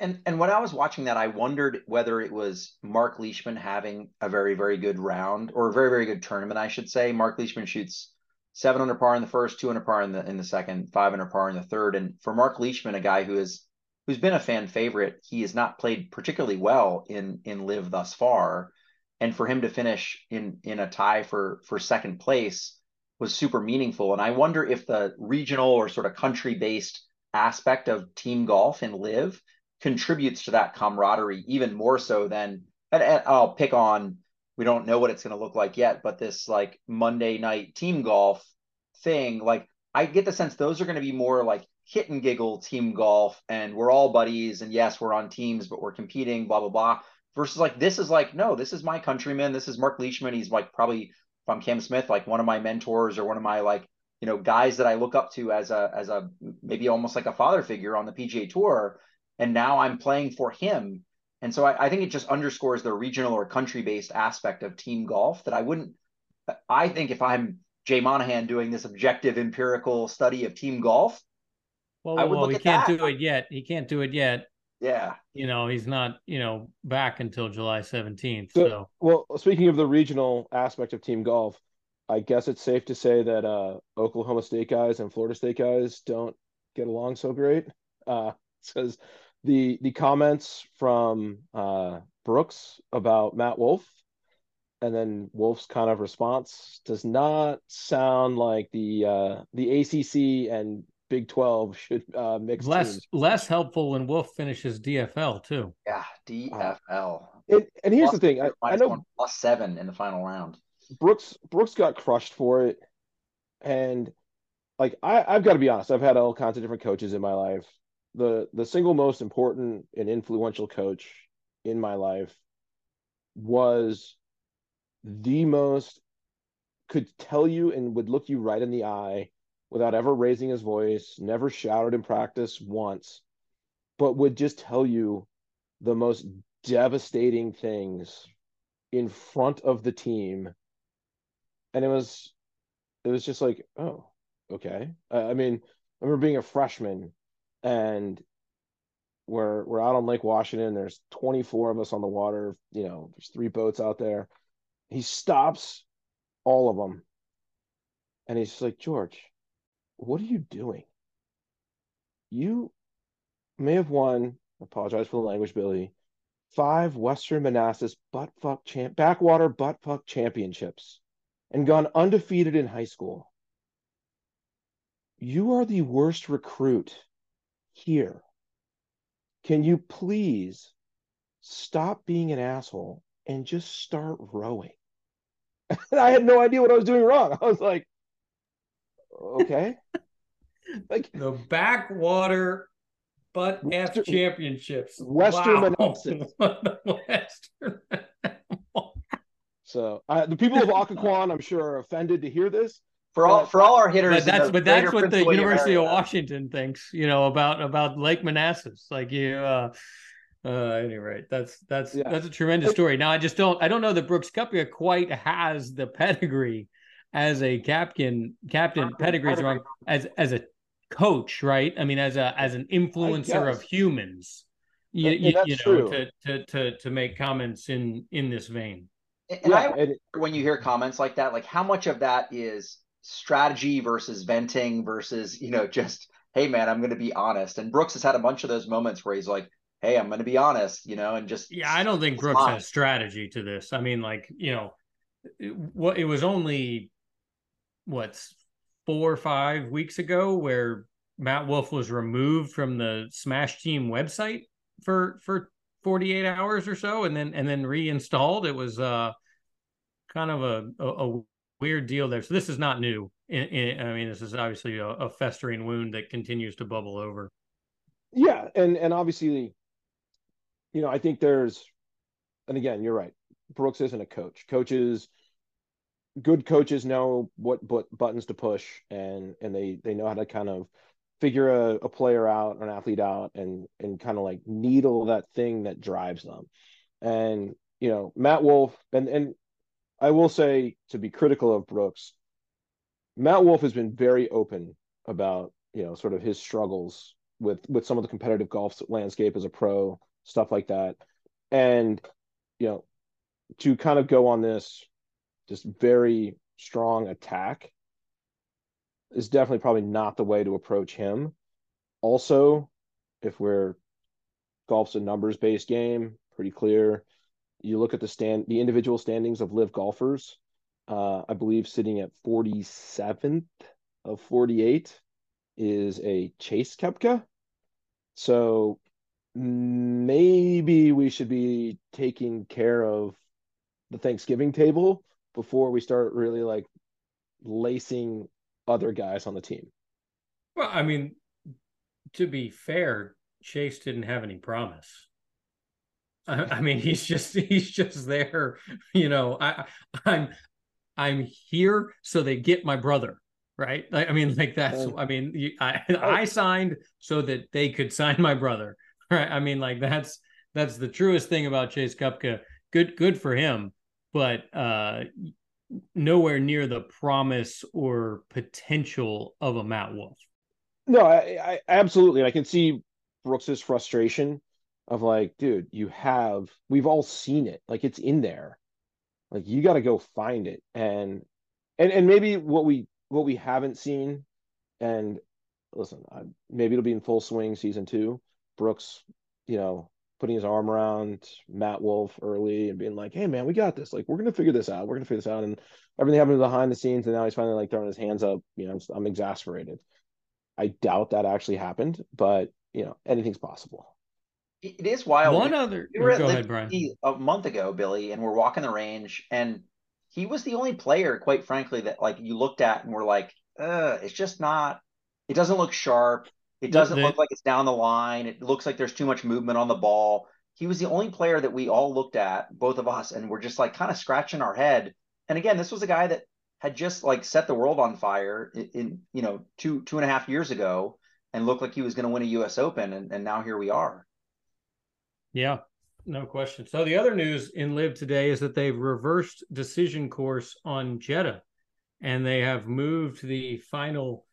And and when I was watching that, I wondered whether it was Mark Leishman having a very very good round or a very very good tournament, I should say. Mark Leishman shoots seven under par in the first, two under par in the in the second, five under par in the third. And for Mark Leishman, a guy who is who's been a fan favorite, he has not played particularly well in in LIV thus far. And for him to finish in in a tie for for second place was super meaningful. And I wonder if the regional or sort of country based aspect of team golf in LIV contributes to that camaraderie even more so than and, and I'll pick on we don't know what it's going to look like yet but this like Monday night team golf thing like I get the sense those are going to be more like hit and giggle team golf and we're all buddies and yes we're on teams but we're competing blah blah blah versus like this is like no this is my countryman this is Mark Leishman he's like probably if I'm Cam Smith like one of my mentors or one of my like you know guys that I look up to as a as a maybe almost like a father figure on the PGA tour and now I'm playing for him. And so I, I think it just underscores the regional or country based aspect of team golf that I wouldn't. I think if I'm Jay Monahan doing this objective empirical study of team golf, well, I would well, he can't that. do it yet. He can't do it yet. Yeah. You know, he's not, you know, back until July 17th. So, so, well, speaking of the regional aspect of team golf, I guess it's safe to say that uh, Oklahoma State guys and Florida State guys don't get along so great. Uh, says the the comments from uh, Brooks about Matt Wolff and then Wolff's kind of response does not sound like the uh, the ACC and Big Twelve should uh, mix less teams. less helpful when Wolff finishes DFL too. Yeah, DFL. And, and here's plus, the thing, I, I know plus seven in the final round. Brooks Brooks got crushed for it, and like I, I've got to be honest, I've had all kinds of different coaches in my life the the single most important and influential coach in my life was the most could tell you and would look you right in the eye without ever raising his voice, never shouted in practice once, but would just tell you the most devastating things in front of the team. And it was it was just like, oh, okay. I mean, I remember being a freshman and we're we're out on Lake Washington. There's 24 of us on the water. You know, there's three boats out there. He stops all of them, and he's like, George, what are you doing? You may have won. Apologize for the language, Billy. Five Western Manassas butt fuck champ backwater butt fuck championships, and gone undefeated in high school. You are the worst recruit here. Can you please stop being an asshole and just start rowing? and I had no idea what I was doing wrong. I was like, okay. like the backwater butt F championships. Western wow. Western. so uh, the people of Occoquan, I'm sure, are offended to hear this for all for all our hitters. But that's but that's what the University area. of Washington thinks, you know, about about Lake Manassas. Like you, uh, uh, any rate, that's that's yeah. that's a tremendous story. Now I just don't I don't know that Brooks Koepka quite has the pedigree as a captain captain pedigree wrong as as a coach, right? I mean, as a as an influencer of humans, you, you, you know, to, to to to make comments in in this vein. And yeah, I, it, when you hear comments like that, like how much of that is strategy versus venting versus you know just hey man i'm going to be honest and brooks has had a bunch of those moments where he's like hey i'm going to be honest you know and just yeah i don't think brooks fine. has strategy to this i mean like you know what it, it was only what's four or five weeks ago where matt Wolff was removed from the smash team website for for 48 hours or so and then and then reinstalled it was uh kind of a, a, a weird deal there. So this is not new. In, in, I mean, this is obviously a, a, festering wound that continues to bubble over. Yeah, and and obviously, you know, I think there's, and again, you're right. Brooks isn't a coach. Coaches, good coaches know what what buttons to push, and and they they know how to kind of figure a, a player out, an athlete out, and and kind of like needle that thing that drives them. And you know, Matt Wolff and and I will say to be critical of Brooks, Matt Wolff has been very open about you know sort of his struggles with with some of the competitive golf landscape as a pro, stuff like that, and you know to kind of go on this just very strong attack is definitely probably not the way to approach him. Also, if we're golf's a numbers based game, pretty clear. You look at the stand the individual standings of LIV golfers uh, i believe sitting at 47th of 48 is a Chase Koepka so maybe we should be taking care of the thanksgiving table before we start really like lacing other guys on the team well i mean to be fair chase didn't have any promise I mean, he's just he's just there. You know, I I'm I'm here so they get my brother, right? I mean, like that's. I mean, I I signed so that they could sign my brother, right? I mean, like that's that's the truest thing about Chase Koepka. Good good for him, but uh nowhere near the promise or potential of a Matt Wolff. No, I, I absolutely. I can see Brooks's frustration of like, dude, you have we've all seen it. Like it's in there. Like you got to go find it. And and and maybe what we what we haven't seen and listen, maybe it'll be in full swing season 2. Brooks, you know, putting his arm around Matt Wolff early and being like, "Hey man, we got this. Like we're going to figure this out. We're going to figure this out." And everything happened behind the scenes and now he's finally like throwing his hands up, you know, I'm exasperated. I doubt that actually happened, but you know, anything's possible. It is wild. One other. We were at ahead, a month ago, Billy, and we're walking the range, and he was the only player, quite frankly, that like you looked at and were like, uh, it's just not. It doesn't look sharp. It doesn't the, look like it's down the line. It looks like there's too much movement on the ball. He was the only player that we all looked at, both of us, and we're just like kind of scratching our head. And again, this was a guy that had just like set the world on fire in, in you know two two and a half years ago, and looked like he was going to win a U.S. Open, and, and now here we are. Yeah, no question. So the other news in LIV today is that they've reversed decision course on Jeddah. and they have moved the final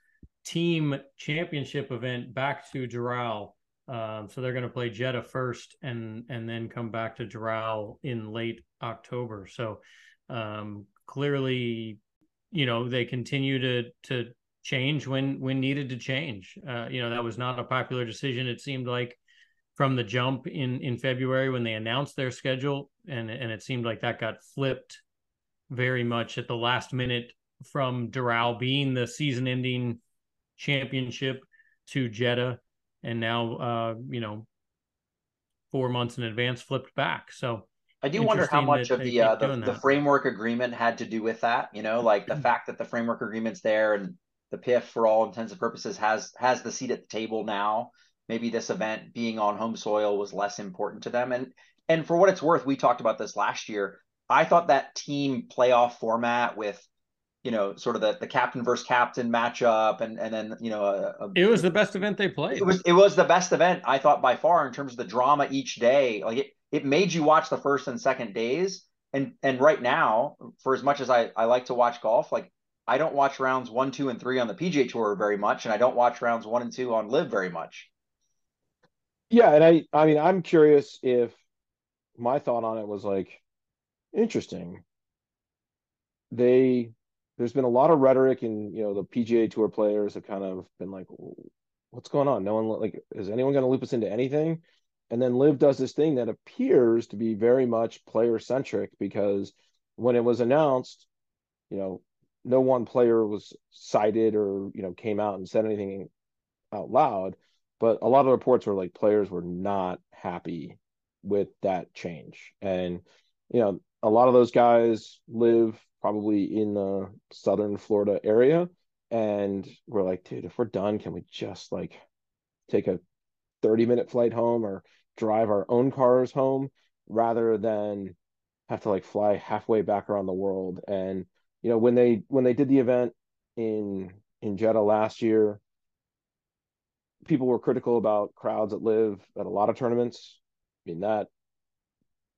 team championship event back to Doral. Um, so they're going to play Jeddah first, and and then come back to Doral in late October. So um, clearly, you know, they continue to to change when when needed to change. Uh, you know, that was not a popular decision. It seemed like from the jump in in February when they announced their schedule, and and it seemed like that got flipped very much at the last minute from Doral being the season-ending championship to Jeddah, and now uh, you know four months in advance flipped back. So I do wonder how much of the uh, the, the framework agreement had to do with that. You know, like the fact that the framework agreement's there and the PIF, for all intents and purposes, has has the seat at the table now maybe this event being on home soil was less important to them. And and for what it's worth, we talked about this last year. I thought that team playoff format with you know, sort of the, the captain versus captain matchup, and and then you know, a, a, it was the best event they played. It was it was the best event I thought by far in terms of the drama each day. Like it, it made you watch the first and second days, and and right now, for as much as I I like to watch golf, like I don't watch rounds one, two, and three on the PGA Tour very much, and I don't watch rounds one and two on LIV very much. Yeah, and I I mean I'm curious if my thought on it was like interesting. They there's been a lot of rhetoric and you know the PGA Tour players have kind of been like what's going on? No one like is anyone going to loop us into anything? And then LIV does this thing that appears to be very much player centric because when it was announced, you know, no one player was cited or you know came out and said anything out loud but a lot of reports were like players were not happy with that change and you know a lot of those guys live probably in the southern florida area and we're like dude if we're done can we just like take a 30 minute flight home or drive our own cars home rather than have to like fly halfway back around the world and you know when they when they did the event in in jeddah last year people were critical about crowds that live at a lot of tournaments. I mean that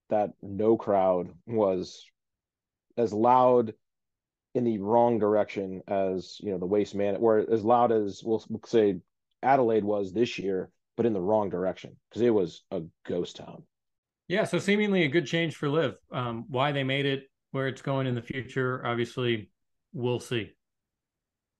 that no crowd was as loud in the wrong direction as you know the waste man or as loud as we'll, we'll say Adelaide was this year, but in the wrong direction because it was a ghost town. Yeah, so seemingly a good change for LIV Um, why they made it, where it's going in the future, obviously, we'll see.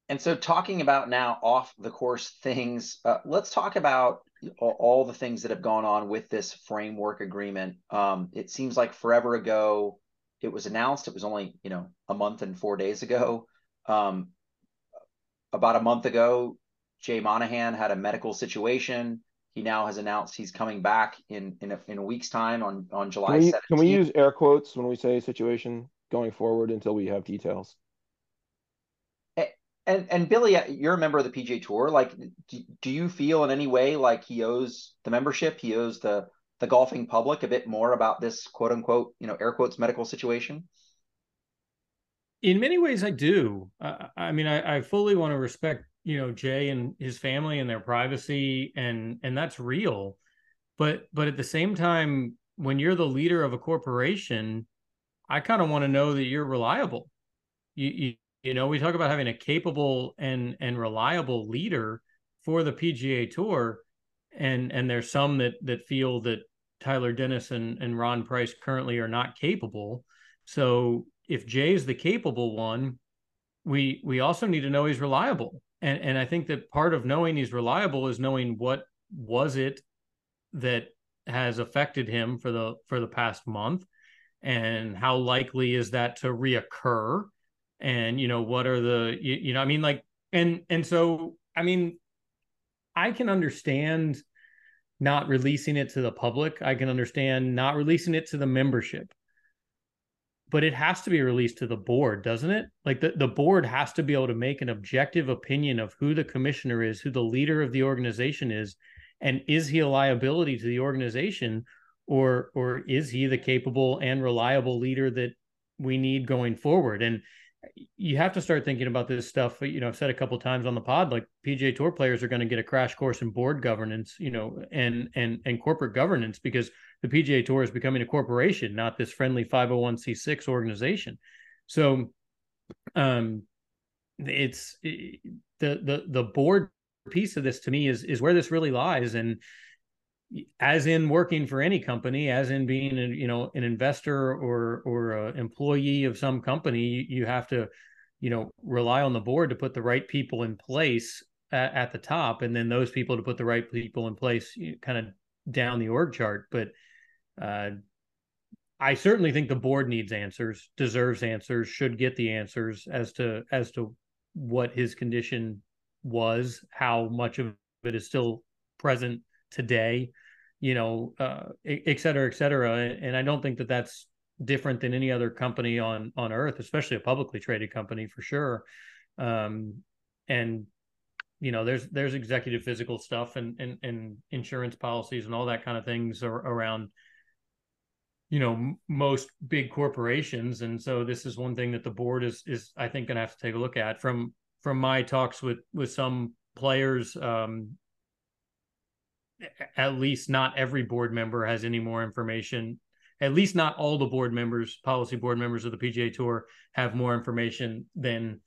And so, talking about now off the course things, uh, let's talk about all the things that have gone on with this framework agreement. Um, it seems like forever ago it was announced. It was only you know a month and four days ago. Um, about a month ago, Jay Monahan had a medical situation. He now has announced he's coming back in in a, in a week's time on on July. Can we, 17th. can we use air quotes when we say situation going forward until we have details? And and Billy, uh, you're a member of the PGA Tour. Like, do, do you feel in any way like he owes the membership, he owes the the golfing public a bit more about this quote unquote, you know, air quotes medical situation? In many ways, I do. Uh, I mean, I, I fully want to respect, you know, Jay and his family and their privacy, and and that's real. But but at the same time, when you're the leader of a corporation, I kind of want to know that you're reliable. You, you you know, we talk about having a capable and and reliable leader for the PGA Tour, and and there's some that that feel that Tyler Dennis and, and Ron Price currently are not capable. So if Jay's the capable one, we we also need to know he's reliable. And and I think that part of knowing he's reliable is knowing what was it that has affected him for the for the past month and how likely is that to reoccur and you know what are the you, you know i mean like and and so i mean i can understand not releasing it to the public. I can understand not releasing it to the membership. But it has to be released to the board doesn't it? Like the, the board has to be able to make an objective opinion of who the commissioner is who the leader of the organization is and is he a liability to the organization or or is he the capable and reliable leader that we need going forward? And you have to start thinking about this stuff. You know, I've said a couple times on the pod, like PGA Tour players are going to get a crash course in board governance, you know, and and and corporate governance because the PGA Tour is becoming a corporation, not this friendly 501c6 organization. So, um, it's the the the board piece of this to me is is where this really lies and as in working for any company as in being a, you know an investor or or an employee of some company you, you have to you know rely on the board to put the right people in place at, at the top and then those people to put the right people in place kind of down the org chart. But uh, I certainly think the board needs answers, deserves answers, should get the answers as to as to what his condition was, how much of it is still present today, you know, uh, et cetera, et cetera. And I don't think that that's different than any other company on on earth, especially a publicly traded company for sure. Um, and you know, there's there's executive physical stuff and and, and insurance policies and all that kind of things around you know most big corporations and so this is one thing that the board is is i think going to have to take a look at from from my talks with with some players um at least not every board member has any more information at least not all the board members policy board members of the pga tour have more information than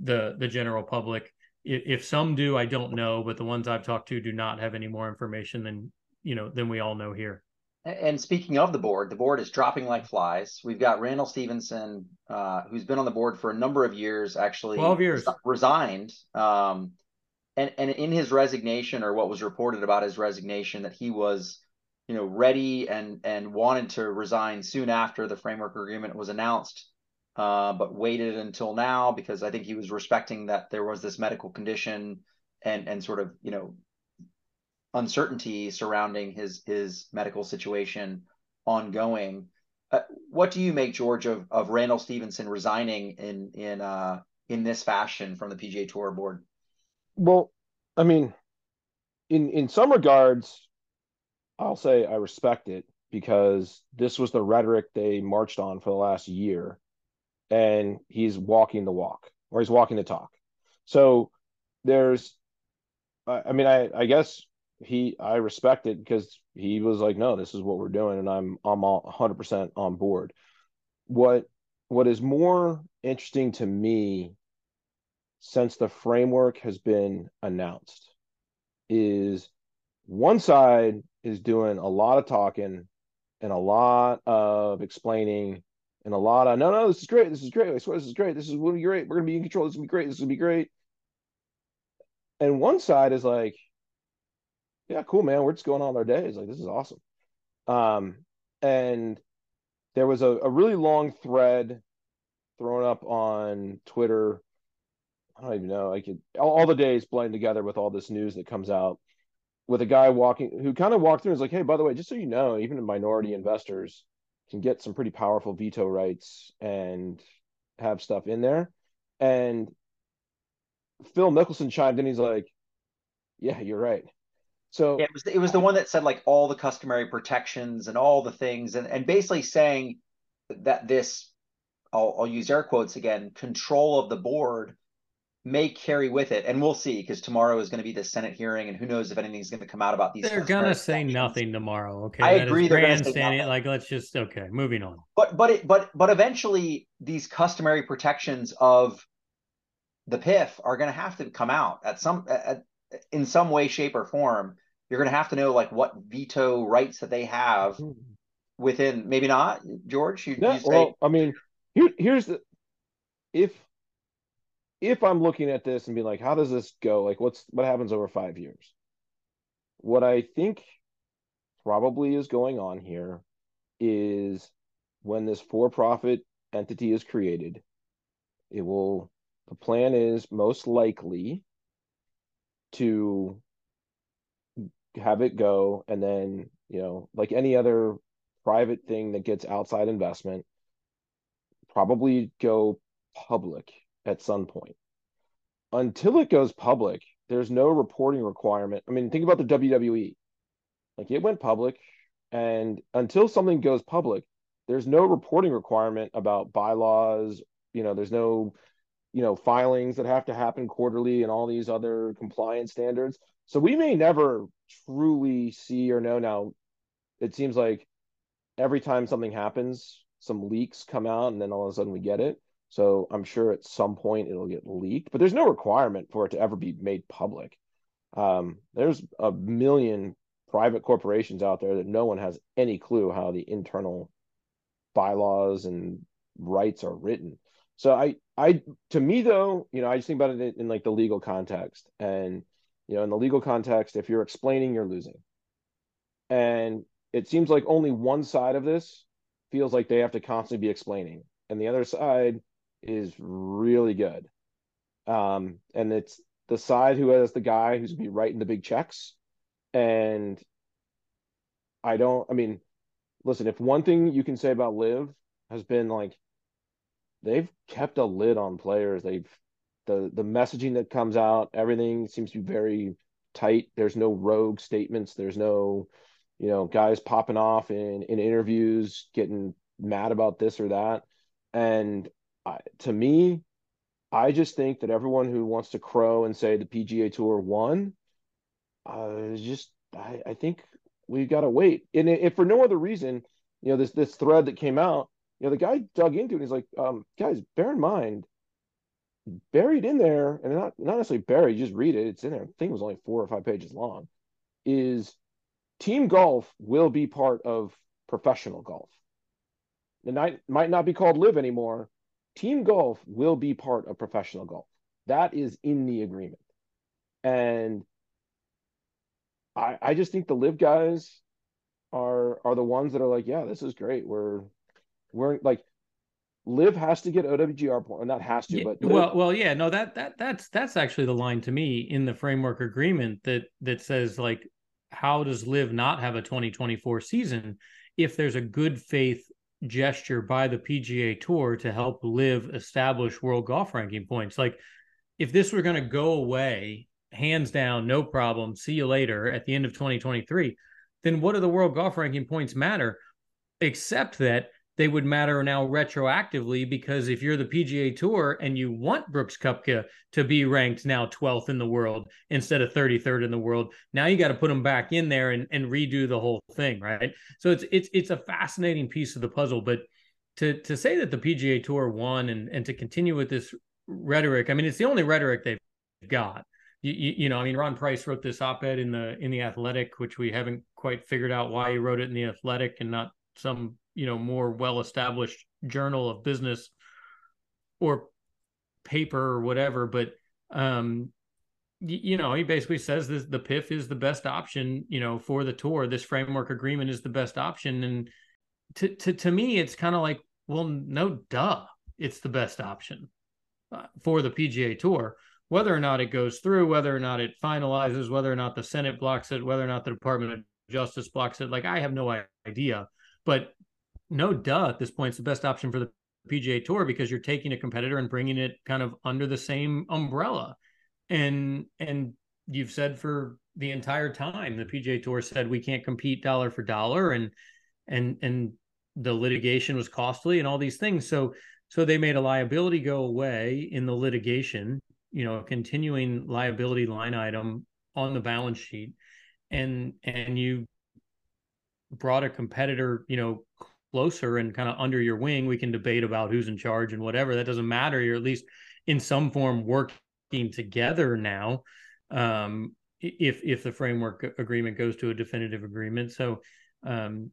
the the general public if, if some do i don't know but the ones i've talked to do not have any more information than you know than we all know here and speaking of the board, the board is dropping like flies. We've got Randall Stephenson, uh, who's been on the board for a number of years, actually 12 years. resigned. Um, and, and in his resignation, or what was reported about his resignation, that he was, you know, ready and and wanted to resign soon after the framework agreement was announced, uh, but waited until now because I think he was respecting that there was this medical condition and and sort of you know uncertainty surrounding his his medical situation ongoing. Uh, what do you make, George, of, of Randall Stephenson resigning in in uh, in this fashion from the PGA Tour board? Well, I mean, in in some regards, I'll say I respect it because this was the rhetoric they marched on for the last year, and he's walking the walk or he's walking the talk. So there's, I mean, I I guess he I respect it because he was like, no, this is what we're doing, and I'm I'm all 100 percent on board. What what is more interesting to me since the framework has been announced is one side is doing a lot of talking and a lot of explaining and a lot of no no this is great this is great I swear this is great this is going to be great we're to be in control this is going to be great this is going to be great and one side is like yeah, cool, man. We're just going on our days. Like, this is awesome. Um, and there was a, a really long thread thrown up on Twitter. I don't even know. I could all, all, the days blend together with all this news that comes out with a guy walking who kind of walked through and was like, hey, by the way, just so you know, even minority investors can get some pretty powerful veto rights and have stuff in there. And Phil Mickelson chimed in. He's like, yeah, you're right. So yeah, it was it was the one that said like all the customary protections and all the things and and basically saying that this I'll, I'll use air quotes again control of the board may carry with it and we'll see because tomorrow is going to be the senate hearing and who knows if anything's going to come out about these they're going to say nothing tomorrow okay i that agree they're going to say like let's just okay moving on but but it but but eventually these customary protections of the PIF are going to have to come out at some at, in some way, shape, or form, you're going to have to know like what veto rights that they have within. Maybe not, George. You, yeah, you say... well, I mean, here, here's the if if I'm looking at this and being like, how does this go? Like, what's what happens over five years? What I think probably is going on here is when this for-profit entity is created, it will. The plan is most likely to have it go and then you know like any other private thing that gets outside investment probably go public at some point. Until it goes public there's no reporting requirement. I mean think about the wwe like it went public and until something goes public there's no reporting requirement about bylaws you know there's no you know filings that have to happen quarterly and all these other compliance standards. So we may never truly see or know. Now it seems like every time something happens some leaks come out and then all of a sudden we get it So I'm sure at some point it'll get leaked, but there's no requirement for it to ever be made public. Um, there's a million private corporations out there that no one has any clue how the internal bylaws and rights are written. So I, I, to me though, you know, I just think about it in, in like the legal context, and you know, in the legal context, if you're explaining, you're losing, and it seems like only one side of this feels like they have to constantly be explaining, and the other side is really good. Um, and it's the side who has the guy who's gonna be writing the big checks. And I don't, I mean, listen, if one thing you can say about LIV has been like they've kept a lid on players. They've the the messaging that comes out, everything seems to be very tight. There's no rogue statements. There's no, you know, guys popping off in in interviews getting mad about this or that. And I, to me, I just think that everyone who wants to crow and say the PGA Tour won, uh, just I, I think we've got to wait. And if for no other reason, you know, this this thread that came out, you know, the guy dug into it. He's like, um, guys, bear in mind, buried in there, and not not necessarily buried, just read it. It's in there. The thing was only four or five pages long. Is team golf will be part of professional golf. The night might not be called LIV anymore, team golf will be part of professional golf. That is in the agreement. And I I just think the LIV guys are are the ones that are like, yeah, this is great. We're we're like LIV has to get OWGR point, not has to, yeah, but LIV... well, well, yeah, no, that that that's that's actually the line to me in the framework agreement that that says like, how does LIV not have a 2024 season if there's a good faith gesture by the PGA Tour to help LIV establish world golf ranking points. Like if this were going to go away, hands down, no problem, see you later at the end of 2023, then what do the world golf ranking points matter? Except that they would matter now retroactively because if you're the PGA Tour and you want Brooks Koepka to be ranked now 12th in the world instead of 33rd in the world, now you got to put him back in there and, and redo the whole thing, right? So it's it's it's a fascinating piece of the puzzle. But to to say that the PGA Tour won and and to continue with this rhetoric, I mean, it's the only rhetoric they've got. You, you, you, know, I mean, Ron Price wrote this op-ed in the in the Athletic, which we haven't quite figured out why he wrote it in the Athletic and not some you know more well established journal of business or paper or whatever but um you, know he basically says this the PIF is the best option you know for the tour. This framework agreement is the best option. And to to, to me it's kind of like well no duh it's the best option uh, for the PGA tour. Whether or not it goes through whether or not it finalizes whether or not the senate blocks it whether or not the department of justice blocks it like i have no idea. But no duh at this point it's the best option for the PGA Tour because you're taking a competitor and bringing it kind of under the same umbrella. And and you've said for the entire time the PGA Tour said we can't compete dollar for dollar and and and the litigation was costly and all these things. So so they made a liability go away in the litigation, you know, a continuing liability line item on the balance sheet. And and you brought a competitor, you know, closer and kind of under your wing, we can debate about who's in charge and whatever. That doesn't matter. You're at least in some form working together now. Um, if if the framework agreement goes to a definitive agreement, so um,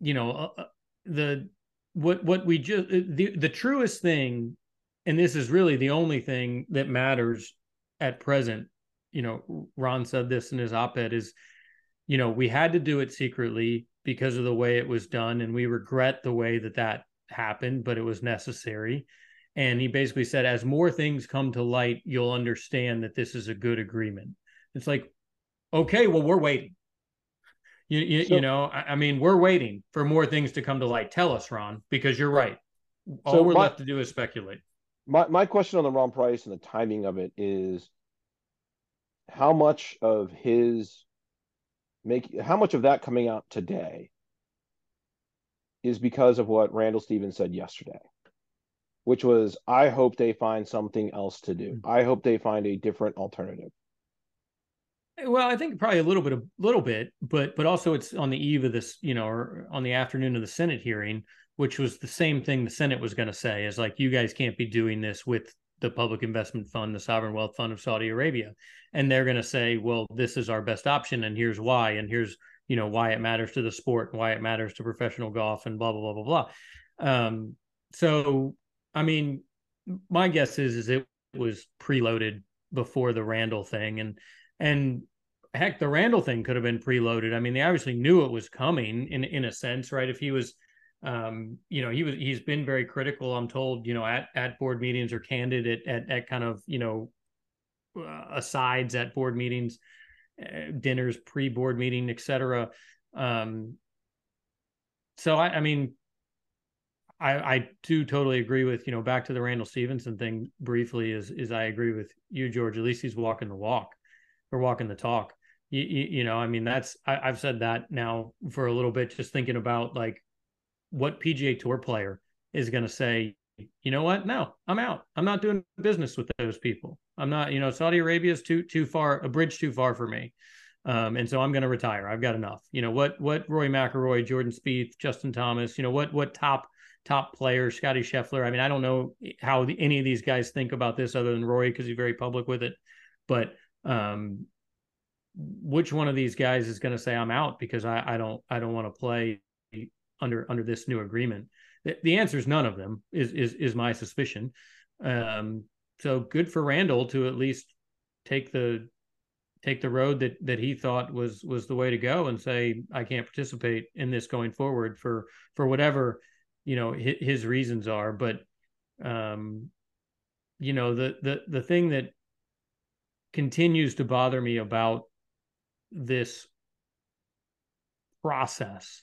you know uh, uh the what what we just uh, the the truest thing, and this is really the only thing that matters at present. You know, Ron said this in his op-ed is, you know, we had to do it secretly because of the way it was done and we regret the way that that happened but it was necessary. And he basically said as more things come to light you'll understand that this is a good agreement. It's like okay well we're waiting. You, you, so, you know I, I, mean we're waiting for more things to come to light. Tell us ron because you're right. All so we're my, left to do is speculate. My, my question on the ron price and the timing of it is how much of his make how much of that coming out today is because of what Randall Stevens said yesterday, which was, I hope they find something else to do. Mm-hmm. I hope they find a different alternative. Well, I think probably a little bit, a little bit, but but also it's on the eve of this, you know, or on the afternoon of the Senate hearing. which was the same thing the Senate was going to say is like, you guys can't be doing this with the public investment fund, the sovereign wealth fund of Saudi Arabia. And they're going to say, well, this is our best option. And here's why. And here's, you know, why it matters to the sport and why it matters to professional golf and blah, blah, blah, blah, blah. Um, so, I mean, my guess is, is it was preloaded before the Randall thing. And, and heck, the Randall thing could have been preloaded. I mean, they obviously knew it was coming in, in a sense, right? If he was, um, you know, he was he's been very critical. I'm told, you know, at at board meetings or candid at at, at kind of you know uh, asides at board meetings, uh, dinners pre board meeting, etc. Um, so I, I mean, I I do totally agree with you know back to the Randall Stephenson thing briefly is is I agree with you George. At least he's walking the walk or walking the talk. You, you, you know, I mean, that's I, I've said that now for a little bit, just thinking about like what PGA Tour player is going to say, you know what? No, I'm out. I'm not doing business with those people. I'm not, you know, Saudi Arabia is too too far, a bridge too far for me. Um, and so I'm going to retire. I've got enough. You know what? What Rory McIlroy, Jordan Spieth, Justin Thomas. You know what? What top top players? Scotty Scheffler. I mean, I don't know how the, any of these guys think about this other than Rory because he's very public with it. But um, which one of these guys is going to say I'm out because I, I don't I don't want to play under under this new agreement? The, the answer is none of them. Is is is my suspicion. Um, so good for Randall to at least take the take the road that that he thought was was the way to go and say I can't participate in this going forward for for whatever you know his, his reasons are. But um, you know the the the thing that continues to bother me about this process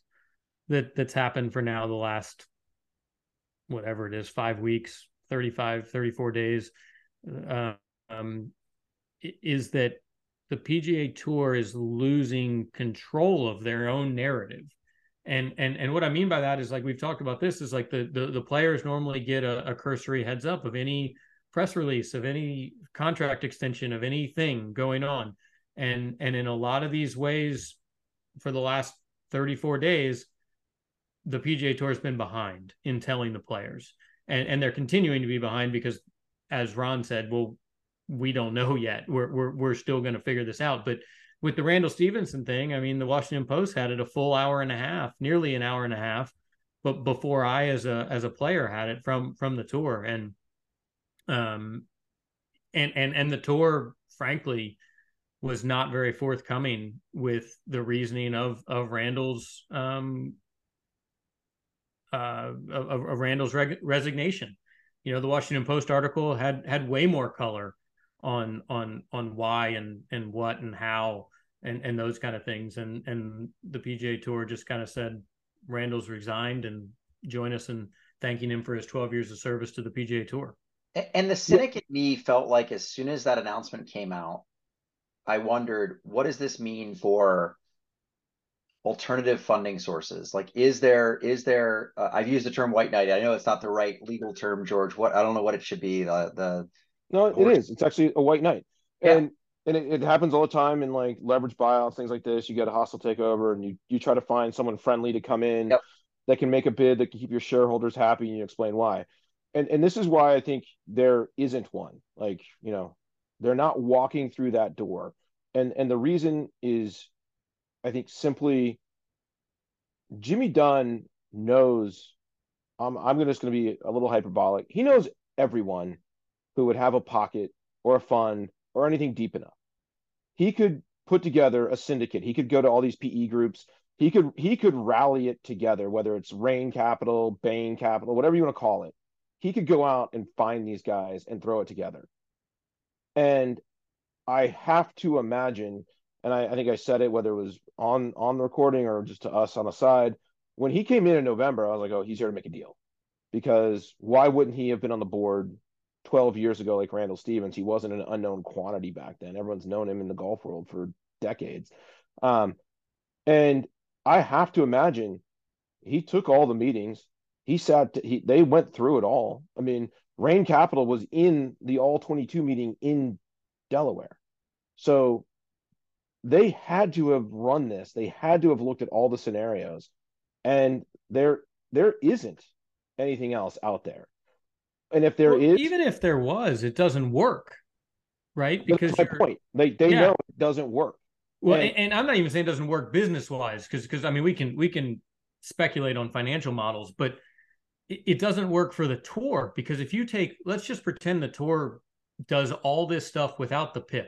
that that's happened for now the last whatever it is five weeks 35 34 days uh, um, is that the pga tour is losing control of their own narrative. And and and what i mean by that is like we've talked about this is like the the, the players normally get a, a cursory heads up of any press release of any contract extension of anything going on. And and in a lot of these ways for the last 34 days the PGA Tour has been behind in telling the players, and and they're continuing to be behind because, as Ron said, well, we don't know yet. We're we're we're still going to figure this out. But with the Randall Stephenson thing, I mean, the Washington Post had it a full hour and a half, nearly an hour and a half, but before I, as a as a player, had it from from the tour, and um, and and and the tour, frankly, was not very forthcoming with the reasoning of of Randall's um uh, of, of, Randall's reg- resignation. You know, the Washington Post article had had way more color on on on why and and what and how and and those kind of things. And and the PGA Tour just kind of said Randall's resigned and join us in thanking him for his 12 years of service to the PGA Tour. And the cynic in me felt like as soon as that announcement came out, I wondered, what does this mean for alternative funding sources? Like is there is there uh, i've used the term white knight. I know it's not the right legal term george. What i don't know what it should be the the no it is. It's actually a white knight. Yeah. and and it, it, happens all the time in like leverage buyouts things like this. You get a hostile takeover and you you try to find someone friendly to come in yep. that can make a bid that can keep your shareholders happy and you explain why. And and this is why i think there isn't one. Like you know they're not walking through that door. And and the reason is I think simply Jimmy Dunne knows. I'm I'm just going to be a little hyperbolic. He knows everyone who would have a pocket or a fund or anything deep enough. He could put together a syndicate. He could go to all these PE groups. He could he could rally it together, whether it's Rain Capital, Bain Capital, whatever you want to call it. He could go out and find these guys and throw it together. And I have to imagine and I, I, think I said it whether it was on on the recording or just to us on the side. When he came in in November, I was like, oh, he's here to make a deal, because why wouldn't he have been on the board 12 years ago like Randall Stevens? He wasn't an unknown quantity back then. Everyone's known him in the golf world for decades, um, and I have to imagine he took all the meetings. He sat. He they went through it all. I mean, Rain Capital was in the all 22 meeting in Delaware. So they had to have run this. They had to have looked at all the scenarios, and they're there isn't anything else out there. And if there well, is, even if there was, it doesn't work, right? Because my point. They they yeah. know it doesn't work. Well, and, and, I'm not even saying it doesn't work business wise, because because I mean we can we can speculate on financial models, but it, it doesn't work for the tour because if you take let's just pretend the tour does all this stuff without the PIF,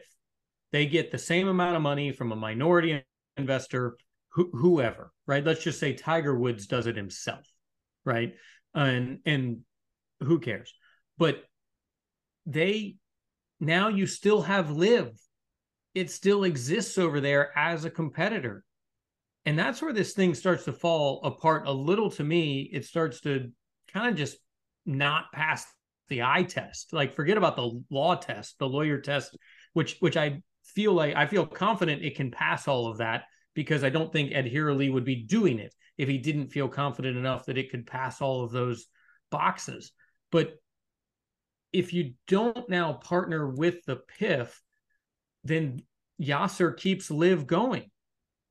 they get the same amount of money from a minority investor, wh- whoever, right? Let's just say Tiger Woods does it himself, right? And and who cares? But they now you still have LIV. it still exists over there as a competitor. And that's where this thing starts to fall apart a little to me. It starts to kind of just not pass the eye test. Like forget about the law test, the lawyer test, which which I feel like I feel confident it can pass all of that because I don't think Ed Herlihy would be doing it if he didn't feel confident enough that it could pass all of those boxes. But if you don't now partner with the PIF, then Yasir keeps LIV going.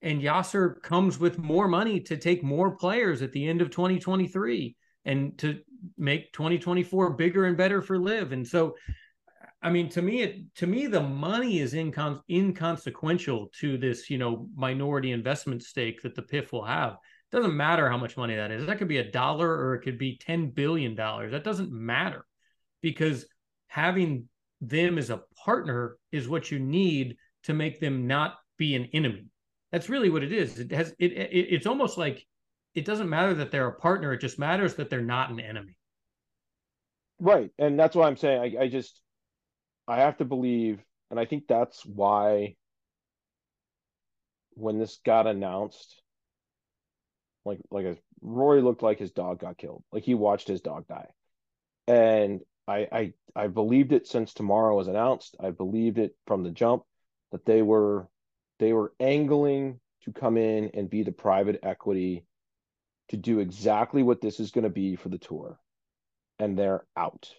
And Yasir comes with more money to take more players at the end of 2023 and to make 2024 bigger and better for LIV. And so, I mean, to me, it to me, the money is incon- inconsequential to this, you know, minority investment stake that the PIF will have. It doesn't matter how much money that is. That could be a dollar or it could be $10 billion. That doesn't matter because having them as a partner is what you need to make them not be an enemy. That's really what it is. It has it, it it's almost like it doesn't matter that they're a partner, it just matters that they're not an enemy. Right. And that's why I'm saying I, I just I have to believe, and I think that's why when this got announced, like like Rory looked like his dog got killed. Like he watched his dog die. And I I I believed it since tomorrow was announced. I believed it from the jump that they were they were angling to come in and be the private equity to do exactly what this is going to be for the tour and they're out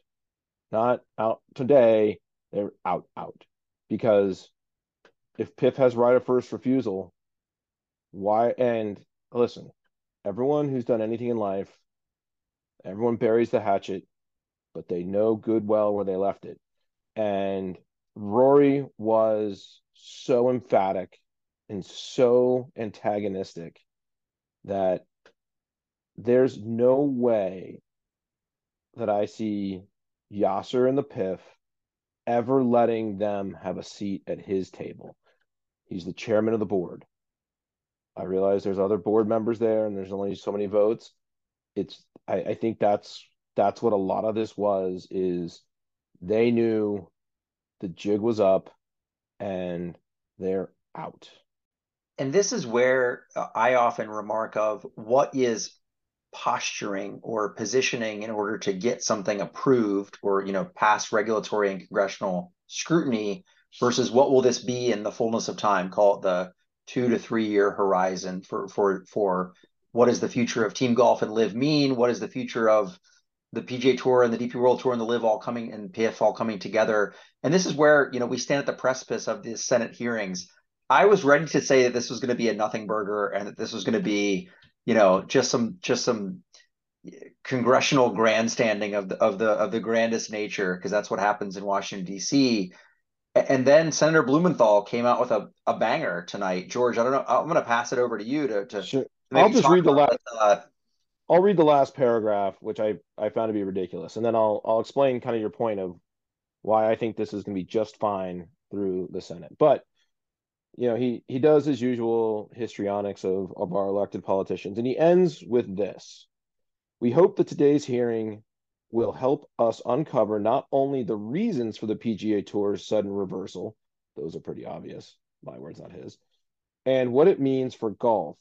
not out today they're out out. Because if PIF has right of first refusal why and listen everyone who's done anything in life everyone buries the hatchet but they know good well where they left it. And rory was so emphatic and so antagonistic that there's no way that I see Yasir and the PIF ever letting them have a seat at his table. He's the chairman of the board. I realize there's other board members there and there's only so many votes. It's I, I think that's that's what a lot of this was is they knew the jig was up and they're out. And this is where I often remark of what is posturing or positioning in order to get something approved or you know pass regulatory and congressional scrutiny versus what will this be in the fullness of time call it the two to three year horizon for for for what is the future of team golf and LIV mean what is the future of the PGA Tour and the DP World Tour and the LIV all coming and PIF all coming together. And this is where you know we stand at the precipice of the Senate hearings. I was ready to say that this was going to be a nothing burger and that this was going to be you know just some just some congressional grandstanding of the of the of the grandest nature because that's what happens in Washington D.C. And then Senator Blumenthal came out with a, a banger tonight. George, I don't know. I'm going to pass it over to you to. to sure. I'll just read the last. Uh, I'll read the last paragraph, which I, I found to be ridiculous, and then I'll I'll explain kind of your point of why I think this is going to be just fine through the Senate. But you know, he he does his usual histrionics of of our elected politicians, and he ends with this: We hope that today's hearing will help us uncover not only the reasons for the PGA Tour's sudden reversal; those are pretty obvious. My words, not his, and what it means for golf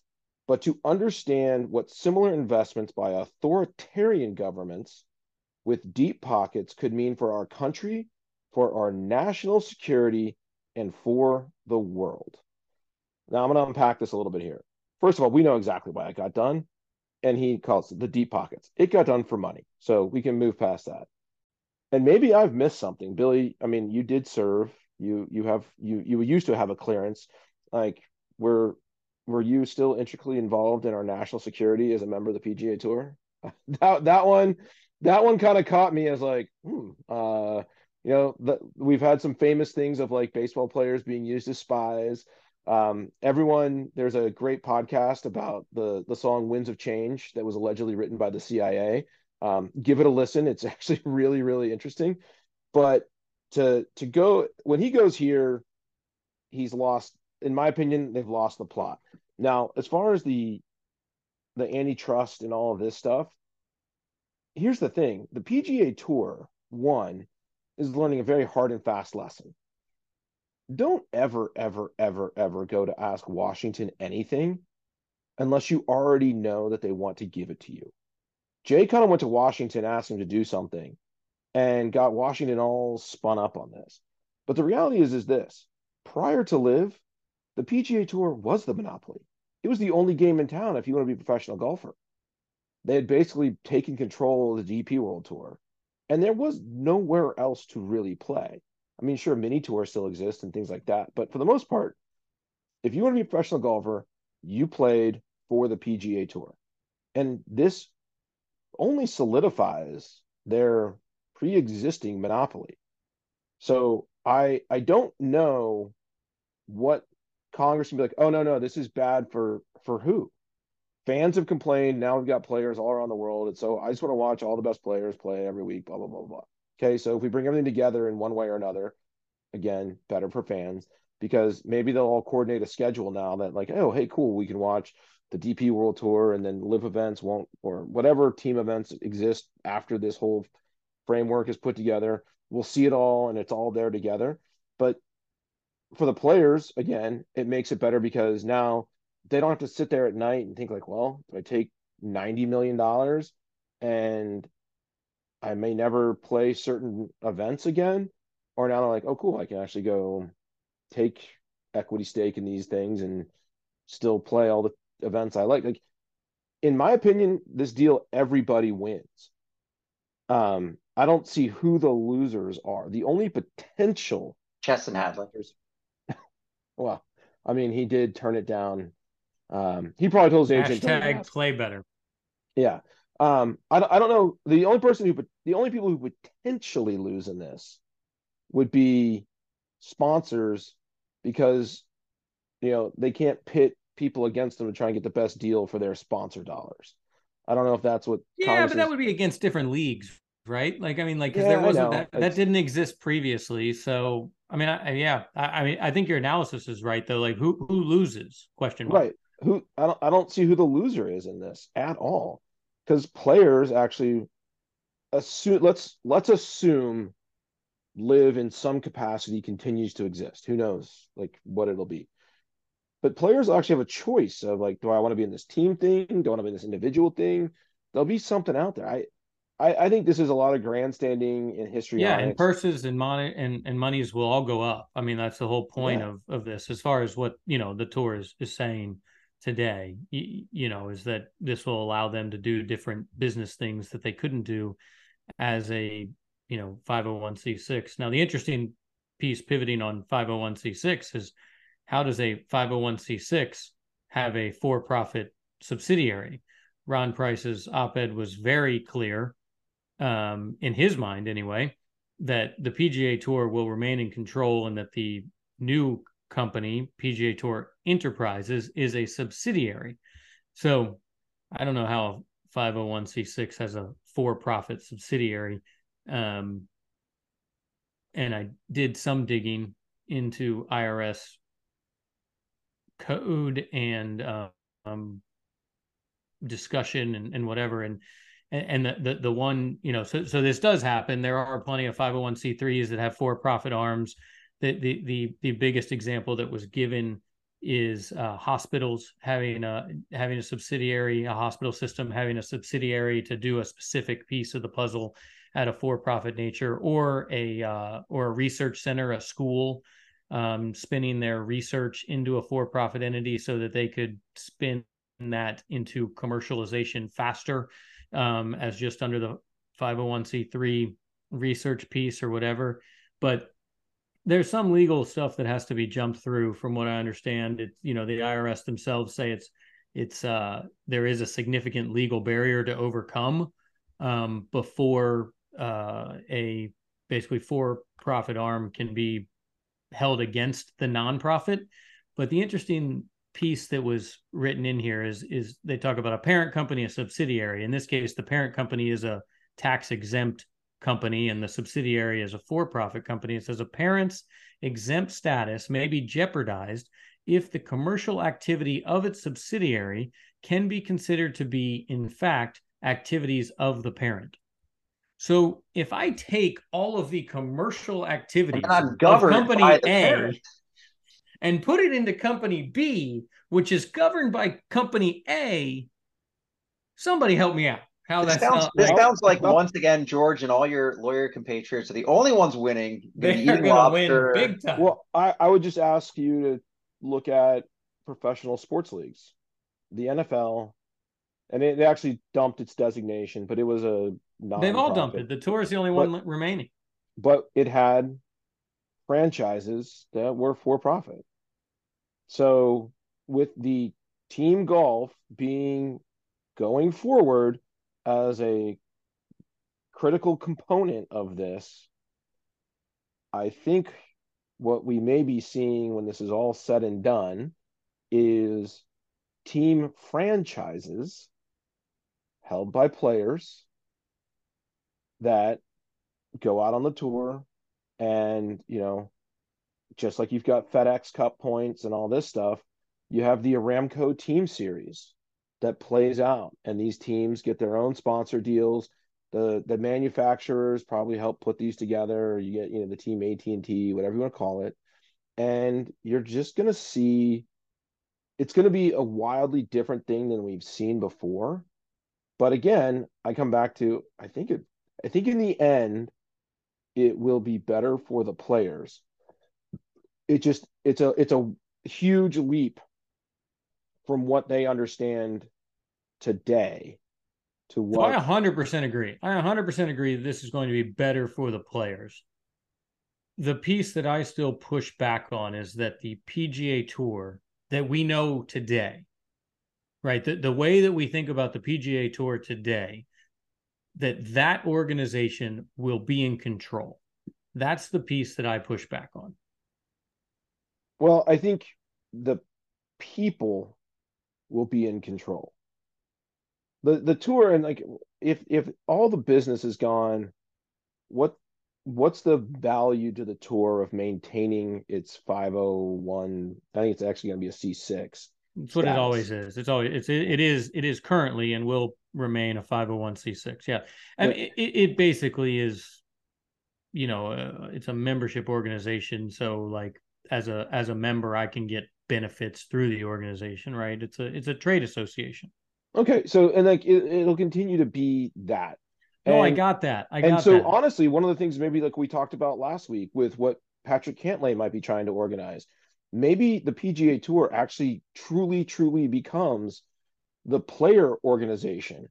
but to understand what similar investments by authoritarian governments with deep pockets could mean for our country, for our national security, and for the world. Now, I'm going to unpack this a little bit here. First of all, we know exactly why it got done, and he calls it the deep pockets. It got done for money, so we can move past that. And maybe I've missed something, Billy. I mean, you did serve. You you have you you used to have a clearance. Like we're were you still intricately involved in our national security as a member of the PGA Tour? that that one that one kind of caught me as like, hmm, uh, you know, the, we've had some famous things of like baseball players being used as spies. Um, everyone, there's a great podcast about the the song "Winds of Change" that was allegedly written by the CIA. Um, give it a listen; it's actually really, really interesting. But to to go when he goes here, he's lost. In my opinion, they've lost the plot. Now, as far as the the antitrust and all of this stuff, here's the thing: the PGA Tour one is learning a very hard and fast lesson don't ever, ever, ever, ever go to ask Washington anything unless you already know that they want to give it to you. Jay kind of went to Washington, asked him to do something, and got Washington all spun up on this. But the reality is, is this: prior to LIV, the PGA Tour was the monopoly. It was the only game in town if you want to be a professional golfer. They had basically taken control of the DP World Tour, and there was nowhere else to really play. I mean, sure, mini tours still exist and things like that, but for the most part, if you want to be a professional golfer, you played for the PGA Tour, and this only solidifies their pre-existing monopoly. So I I don't know what Congress can be like. Oh no no, this is bad for for who? Fans have complained. Now we've got players all around the world, and so I just want to watch all the best players play every week. Blah blah blah blah. Okay, so if we bring everything together in one way or another, again, better for fans because maybe they'll all coordinate a schedule now that like, oh, hey, cool, we can watch the DP World Tour and then LIV events won't or whatever team events exist after this whole framework is put together. We'll see it all and it's all there together. But for the players, again, it makes it better because now they don't have to sit there at night and think like, well, do I take ninety million dollars and I may never play certain events again. Or now I'm like, oh, cool, I can actually go take equity stake in these things and still play all the events I like. Like, in my opinion, this deal, everybody wins. Um, I don't see who the losers are. The only potential Chesson Hadley. well, I mean, he did turn it down. Um, he probably told his agent, Hashtag play better. Yeah. Um, I, I don't know. The only person who, the only people who potentially lose in this would be sponsors because, you know, they can't pit people against them to try and get the best deal for their sponsor dollars. I don't know if that's what. Yeah, Congress but that is... would be against different leagues, right? Like, I mean, like, because yeah, there wasn't that it's... that didn't exist previously. So, I mean, I, yeah, I, I, mean, I think your analysis is right though. Like, who who loses? Question mark. Right. Who I don't I don't see who the loser is in this at all. Because players actually assume let's let's assume LIV in some capacity continues to exist. Who knows like what it'll be. But players actually have a choice of like do i want to be in this team thing? Do i want to be in this individual thing? There'll be something out there. I I, I think this is a lot of grandstanding in history. Yeah, and purses and money and, and monies will all go up. I mean, that's the whole point yeah. of, of this, as far as what you know the tour is, is saying today you, you, know is that this will allow them to do different business things that they couldn't do as a you know 501c6 now the interesting piece pivoting on 501c6 is how does a 501c6 have a for-profit subsidiary? Ron price's op-ed was very clear um, in his mind anyway that the pga tour will remain in control and that the new company, PGA Tour Enterprises, is a subsidiary. So I don't know how 501c6 has a for profit subsidiary. Um, and I did some digging into IRS code and um, discussion and, and whatever. And and the, the the one you know so so this does happen. There are plenty of 501c3s that have for profit arms the the the, the biggest example that was given is uh, hospitals having a having a subsidiary, a hospital system having a subsidiary to do a specific piece of the puzzle at a for-profit nature, or a uh, or a research center, a school um, spinning their research into a for-profit entity so that they could spin that into commercialization faster um, as just under the 501c3 research piece or whatever. But there's some legal stuff that has to be jumped through from what i understand it's you know the irs themselves say it's it's uh there is a significant legal barrier to overcome um, before uh, a basically for profit arm can be held against the nonprofit. But the interesting piece that was written in here is is they talk about a parent company, a subsidiary. In this case, the parent company is a tax exempt company and the subsidiary is a for profit company. It says a parent's exempt status may be jeopardized if the commercial activity of its subsidiary can be considered to be, in fact, activities of the parent. So if I take all of the commercial activities of company A parent. and put it into company B, which is governed by company A, somebody help me out. How this that sounds? This like, sounds like once again, George and all your lawyer compatriots are the only ones winning. They're going to win big time. Well, I, I would just ask you to look at professional sports leagues, the NFL, and it actually dumped its designation, but it was a non. They've all dumped it. The tour is the only but, one remaining. But it had franchises that were for profit. So with the team golf being going forward as a critical component of this, I think what we may be seeing when this is all said and done is team franchises held by players that go out on the tour and you know just like you've got FedEx Cup points and all this stuff, you have the Aramco team series that plays out. And these teams get their own sponsor deals. The the manufacturers probably help put these together you get you know the team AT&T whatever you want to call it. And you're just going to see it's going to be a wildly different thing than we've seen before. But again i come back to i think it i think in the end it will be better for the players. It just it's a it's a huge leap from what they understand today to oh, what I 100% agree. I 100% agree that this is going to be better for the players. The piece that I still push back on is that the PGA Tour that we know today, right? The, the way that we think about the PGA Tour today, that that organization will be in control. That's the piece that I push back on. Well, I think the people will be in control. The the tour and like if if all the business is gone what what's the value to the tour of maintaining its 501 i think it's actually going to be a c6 it's what it always is. It's always it's it is it is currently and will remain a 501c6 yeah. And it, it basically is you know uh, it's a membership organization so like as a as a member i can get benefits through the organization right it's a it's a trade association Okay, so and like it, will continue to be that. No, I got that. I got and so that. honestly, one of the things maybe like we talked about last week with what Patrick Cantlay might be trying to organize, maybe the PGA Tour actually truly, truly becomes the player organization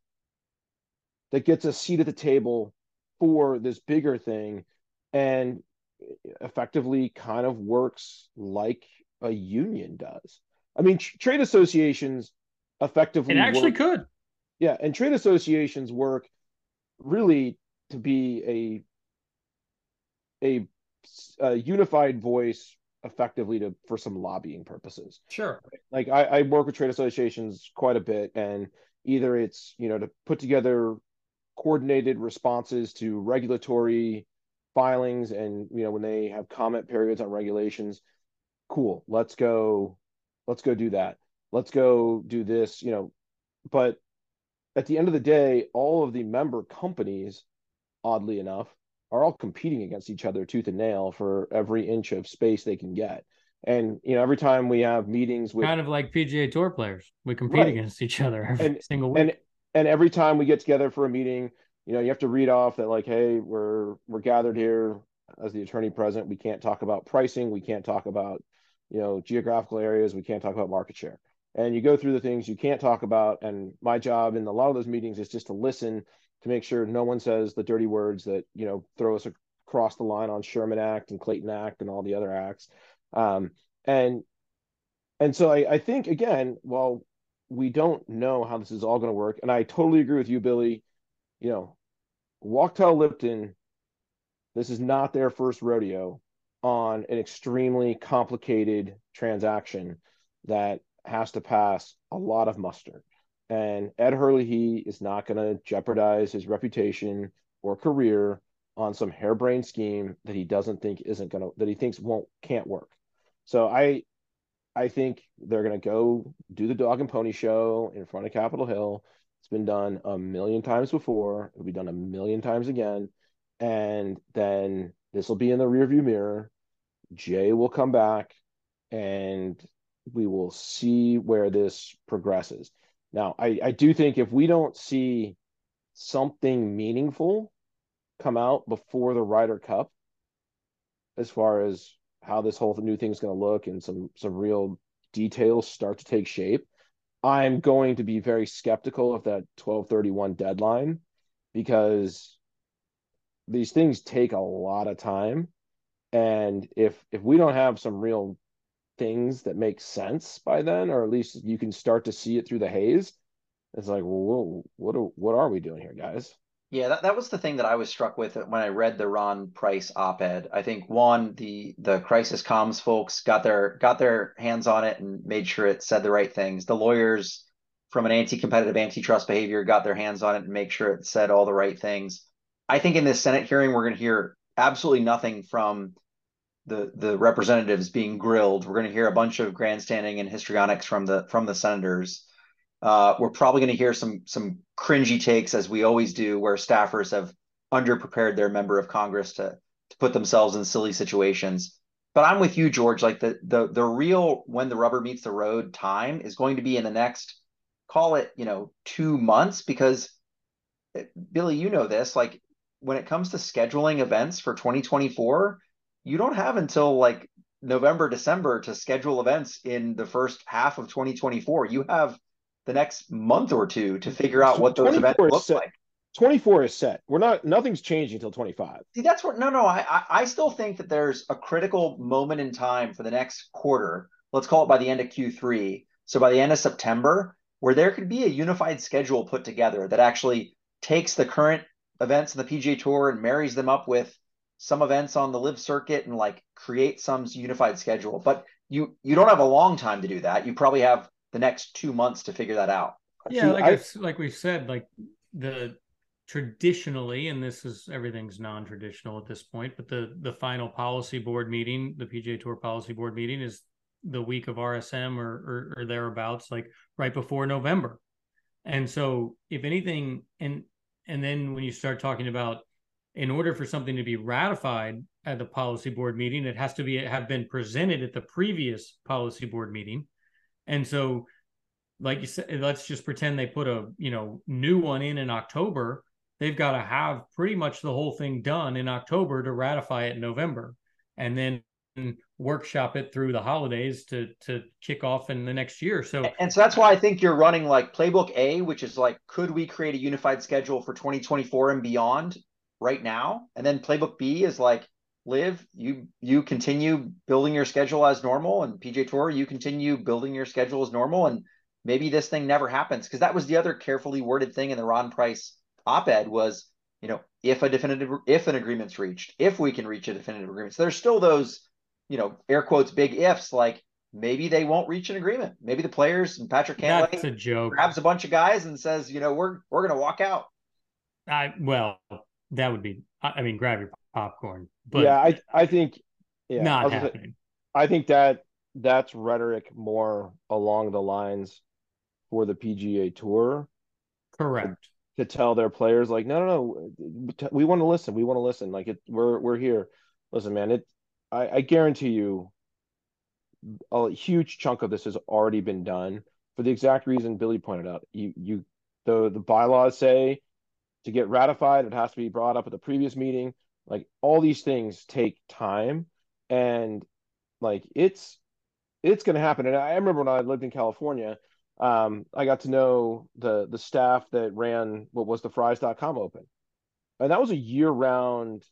that gets a seat at the table for this bigger thing and effectively kind of works like a union does. I mean, tr- trade associations effectively it actually work, could. Yeah and trade associations work really to be a a, a unified voice effectively to for some lobbying purposes. Sure. Like I, I work with trade associations quite a bit and either it's you know to put together coordinated responses to regulatory filings and you know when they have comment periods on regulations cool let's go let's go do that let's go do this, you know. But at the end of the day, all of the member companies, oddly enough, are all competing against each other tooth and nail for every inch of space they can get. And you know, every time we have meetings with kind of like PGA Tour players, we compete right. against each other every and, single week. And and every time we get together for a meeting, you know, you have to read off that like, hey, we're we're gathered here as the attorney present. We can't talk about pricing. We can't talk about you know geographical areas. We can't talk about market share and you go through the things you can't talk about. And my job in a lot of those meetings is just to listen to make sure no one says the dirty words that you know throw us across the line on Sherman Act and Clayton Act and all the other acts. Um, and and so I, I think again, while we don't know how this is all going to work. And I totally agree with you, Billy. You know, Wachtell Lipton, this is not their first rodeo on an extremely complicated transaction that has to pass a lot of muster. And Ed Herlihy he is not going to jeopardize his reputation or career on some harebrained scheme that he doesn't think isn't going to that he thinks won't can't work. So I I think they're going to go do the dog and pony show in front of Capitol Hill. It's been done a million times before. It'll be done a million times again. And then this will be in the rearview mirror. Jay will come back and we will see where this progresses. Now, I, I do think if we don't see something meaningful come out before the Ryder Cup, as far as how this whole new thing is going to look and some some real details start to take shape, I'm going to be very skeptical of that 1231 deadline because these things take a lot of time and if if we don't have some real things that make sense by then or at least you can start to see it through the haze it's like well what what, what are we doing here guys yeah, that, that was the thing that I was struck with when I read the Ron Price op-ed. I think one, the the crisis comms folks got their got their hands on it and made sure it said the right things. The lawyers from an anti-competitive antitrust behavior got their hands on it and make sure it said all the right things. I think in this Senate hearing, we're going to hear absolutely nothing from the the representatives being grilled. We're going to hear a bunch of grandstanding and histrionics from the from the senators. Uh, we're probably going to hear some some cringy takes as we always do, where staffers have underprepared their member of Congress to to put themselves in silly situations. But I'm with you, George. Like the the the real when the rubber meets the road time is going to be in the next, call it you know two months because eh, Billy, you know this. Like when it comes to scheduling events for 2024, you don't have until like November, December to schedule events in the first half of 2024. You have the next month or two to figure out what those events look set. like. 24 is set. We're not nothing's changing until 25. See, that's what no, no. I, I still think that there's a critical moment in time for the next quarter. Let's call it by the end of Q3. So by the end of September, where there could be a unified schedule put together that actually takes the current events in the PGA Tour and marries them up with some events on the LIV circuit and like create some unified schedule. But you you don't have a long time to do that. You probably have the next two months to figure that out. Yeah, like I, like we've said, like the traditionally, and this is everything's non-traditional at this point, but the the final policy board meeting, the PGA Tour policy board meeting, is the week of RSM or, or, or thereabouts, like right before November. And so, if anything, and and then when you start talking about in order for something to be ratified at the policy board meeting, it has to be have been presented at the previous policy board meeting. And so, like you said, let's just pretend they put a you know new one in in October. They've got to have pretty much the whole thing done in October to ratify it in November, and then workshop it through the holidays to to kick off in the next year. So and so that's why I think you're running like playbook A, which is like, could we create a unified schedule for 2024 and beyond right now? And then playbook B is like, LIV, you you continue building your schedule as normal. And PGA tour you continue building your schedule as normal. And maybe this thing never happens. Because that was the other carefully worded thing in the ron price op-ed was you know if a definitive if an agreement's reached if we can reach a definitive agreement. So there's still those you know air quotes big ifs like maybe they won't reach an agreement. Maybe the players and patrick Cantlay that's a joke. grabs a bunch of guys and says you know we're we're gonna walk out. I well that would be i mean grab your popcorn. But yeah, I I think yeah, not I happening. Say, I think that that's rhetoric more along the lines for the PGA Tour. Correct. To, to tell their players like, no, no, no, we want to listen. We want to listen. Like it, we're we're here. Listen, man. It. I, I guarantee you, a huge chunk of this has already been done for the exact reason Billy pointed out. You you the the bylaws say to get ratified, it has to be brought up at the previous meeting. Like all these things take time and like it's it's going to happen. And I remember when I lived in California, um, I got to know the the staff that ran what was the Frys.com open. And that was a year round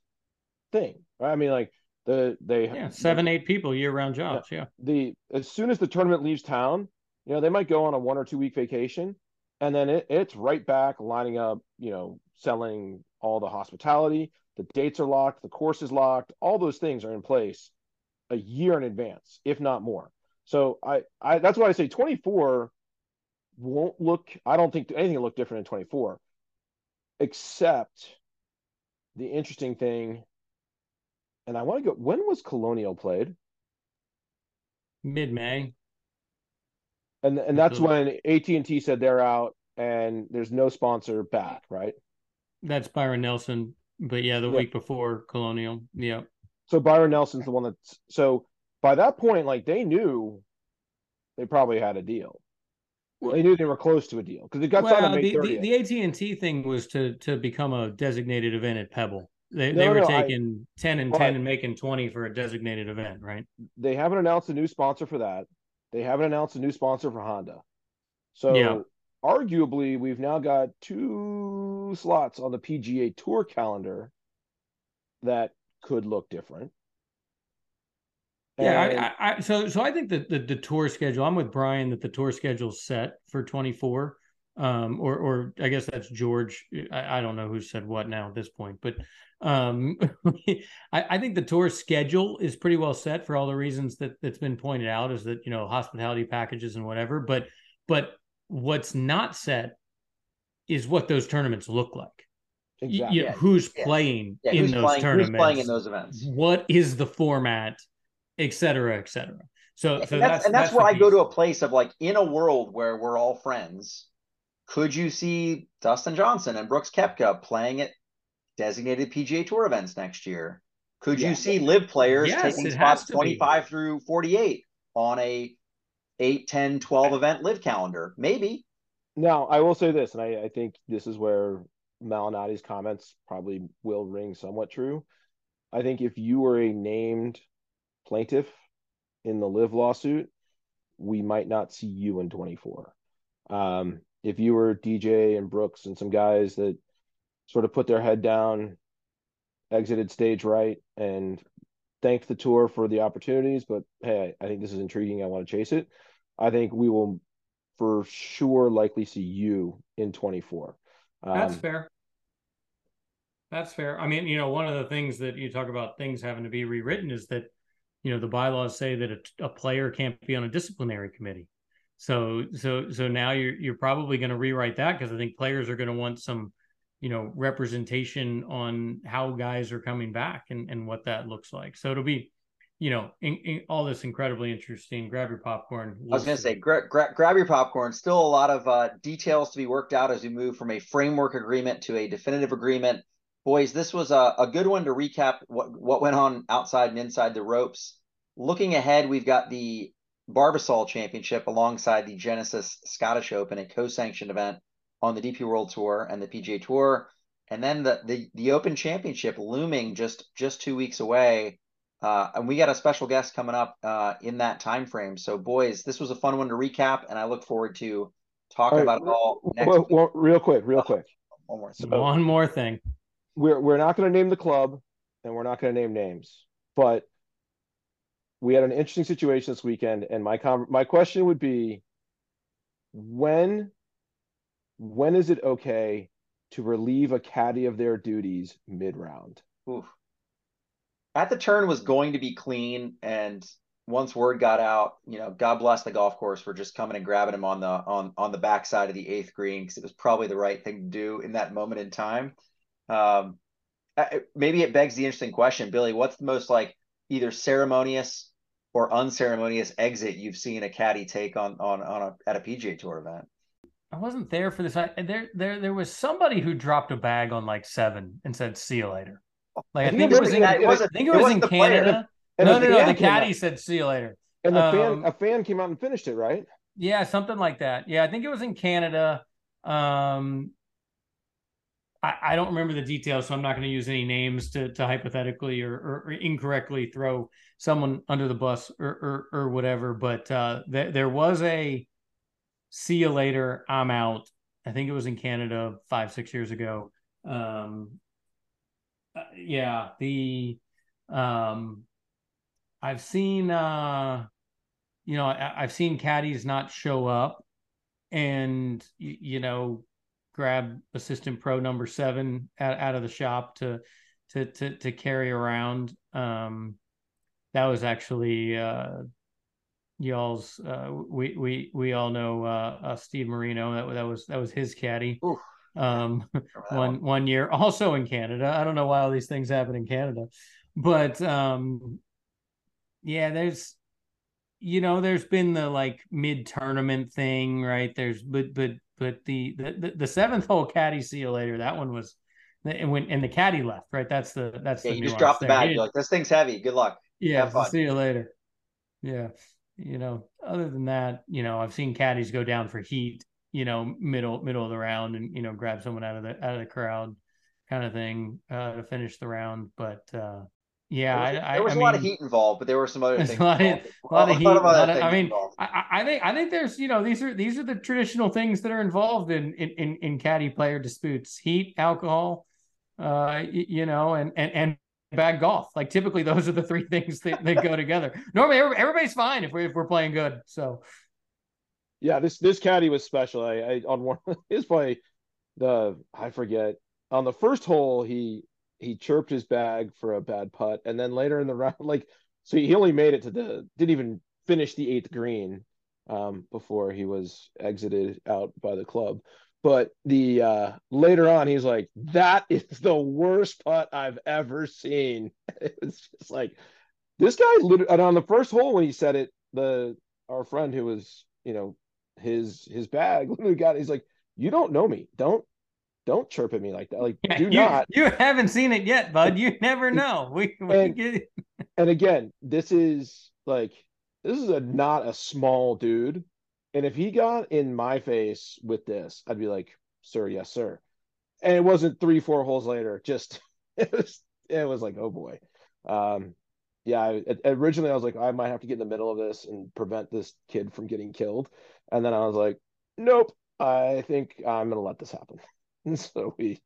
thing. Right? I mean like the they yeah, seven, eight people year round jobs. Yeah, yeah. The as soon as the tournament leaves town, You know, they might go on a one or two week vacation and then it, it's right back lining up, you know, selling all the hospitality. The dates are locked, the course is locked, all those things are in place a year in advance, if not more. So I, I that's why I say 24 won't look. I don't think anything will look different in 24, except the interesting thing. And I want to go. When was Colonial played? Mid May. And and that's when AT and T said they're out and there's no sponsor back, right? That's Byron Nelson, but yeah, the yeah. week before Colonial. Yeah. So Byron Nelson's the one that's so by that point, like they knew they probably had a deal. Well, they knew they were close to a deal because it got well, signed on May the, 30th. The, the AT&T thing was to to become a designated event at Pebble. They, no, they were no, taking I, 10 and 10 and making 20 for a designated event, right? They haven't announced a new sponsor for that. They haven't announced a new sponsor for Honda. So yeah. arguably, we've now got two slots on the PGA Tour calendar that could look different. Yeah, I, I, so so I think that the, the tour schedule. I'm with Brian that the tour schedule's set for 24. Um, or or I guess that's George. I, I don't know who said what now at this point, but um, I, I think the tour schedule is pretty well set for all the reasons that that's been pointed out. Is that you know hospitality packages and whatever, but but what's not set is what those tournaments look like. Exactly. You know, who's yeah. playing yeah. in who's those playing, tournaments? Who's playing in those events? What is the format? et cetera, et cetera. So, so and that's, that's, and that's, that's where I go to a place of like in a world where we're all friends. Could you see Dustin Johnson and Brooks Koepka playing at designated PGA Tour events next year? Could you see LIV players yes, taking spots 25 be. through 48 on a 8, 10, 12 event LIV calendar? Maybe. Now, I will say this, and I, I think this is where Malnati's comments probably will ring somewhat true. I think if you were a named plaintiff in the LIV lawsuit, we might not see you in 24. Um, if you were DJ and Brooks and some guys that sort of put their head down, exited stage right, and thanked the tour for the opportunities, but hey, I think this is intriguing. I want to chase it. I think we will for sure likely see you in 24. Um, That's fair. That's fair. I mean, you know, one of the things that you talk about things having to be rewritten is that you know the bylaws say that a, a player can't be on a disciplinary committee so so so now you're you're probably going to rewrite that because i think players are going to want some you know representation on how guys are coming back and and what that looks like. So it'll be you know in, in all this incredibly interesting. Grab your popcorn i was going to say gra- gra- grab your popcorn. Still a lot of uh, details to be worked out as we move from a framework agreement to a definitive agreement. Boys, this was a, a good one to recap what, what went on outside and inside the ropes. Looking ahead, we've got the Barbasol Championship alongside the Genesis Scottish Open, a co-sanctioned event on the DP World Tour and the PGA Tour, and then the the, the Open Championship looming just just two weeks away. Uh, and we got a special guest coming up uh, in that time frame. So, boys, this was a fun one to recap, and I look forward to talking right. about it all. Well, well, real quick, real quick. One more, so, one more thing we're we're not going to name the club and we're not going to name names, but we had an interesting situation this weekend, and my my question would be, when when is it okay to relieve a caddy of their duties mid round? At the turn was going to be clean, and once word got out, you know, God bless the golf course for just coming and grabbing him on the on on the backside of the eighth green because it was probably the right thing to do in that moment in time. Um, maybe it begs the interesting question, Billy. What's the most like either ceremonious or unceremonious exit you've seen a caddy take on on on a at a PGA Tour event? I wasn't there for this. I, there there there was somebody who dropped a bag on like seven and said "see you later." Like I, I think, it was in, I think it was in Canada. No, no, no. The caddy said "see you later," and the um, fan a fan came out and finished it, right? Yeah, something like that. Yeah, I think it was in Canada. Um, I, I don't remember the details, so I'm not going to use any names to, to hypothetically or, or, or, incorrectly throw someone under the bus or or, or whatever. But uh, th- there was a see you later, I'm out. I think it was in Canada five six years ago. Um, uh, yeah, the um, I've seen uh, you know, I, have seen caddies not show up and, you, know, grab assistant pro number seven out, out of the shop to, to, to, to carry around. Um, that was actually, uh, y'all's uh, we we we all know uh, uh, Steve Marino. That that was that was his caddy. Um one one. year also in Canada. I don't know why all these things happen in Canada but um yeah there's you know there's been the like mid tournament thing right? There's but but but the the the seventh hole caddy see you later. That one was and when and the caddy left right? That's the that's yeah the you just drop the bag. You're like this thing's heavy. Good luck. Yeah see you later. Yeah you know, other than that, you know, I've seen caddies go down for heat, you know, middle middle of the round and you know grab someone out of the out of the crowd, kind of thing uh, to finish the round. But uh, yeah, there was, I, there was I, a lot of heat involved, but there were some other things. A lot, of, a lot of heat. Lot of, I mean, I, I, think I think there's you know these are these are the traditional things that are involved in in in, in caddy player disputes: heat, alcohol, uh, you know, and and and bad golf. Like typically those are the three things that, that go together. Normally everybody's fine if we if we're playing good. So yeah, this this caddy was special. I, I on one his play the I forget on the first hole he he chirped his bag for a bad putt. And then later in the round like so he only made it to the didn't even finish the eighth green um, before he was exited out by the club. But the uh later on he's like that is the worst putt i've ever seen. It was just like this guy and on the first hole when he said it the our friend who was you know his his bag literally got he's like you don't know me. Don't don't chirp at me like that like yeah, do you, not you haven't seen it yet bud you never know we, we and, get... and again this is like this is a not a small dude and if he got in my face with this, I'd be like, sir, yes, sir. And it wasn't three, four holes later. Just it was it was like, oh boy. Um, yeah, I, originally I was like, I might have to get in the middle of this and prevent this kid from getting killed. And then I was like, nope, I think I'm gonna let this happen. And so we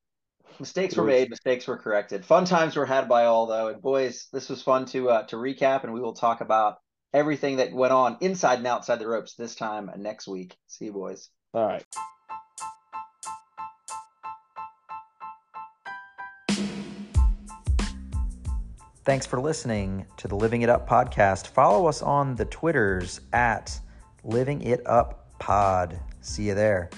mistakes were made, mistakes were corrected. Fun times were had by all though. And boys, this was fun to uh, to recap, and we will talk about everything that went on inside and outside the ropes this time next week. See you, boys. All right. Thanks for listening to the Living It Up podcast. Follow us on the Twitters at Living It Up Pod. See you there.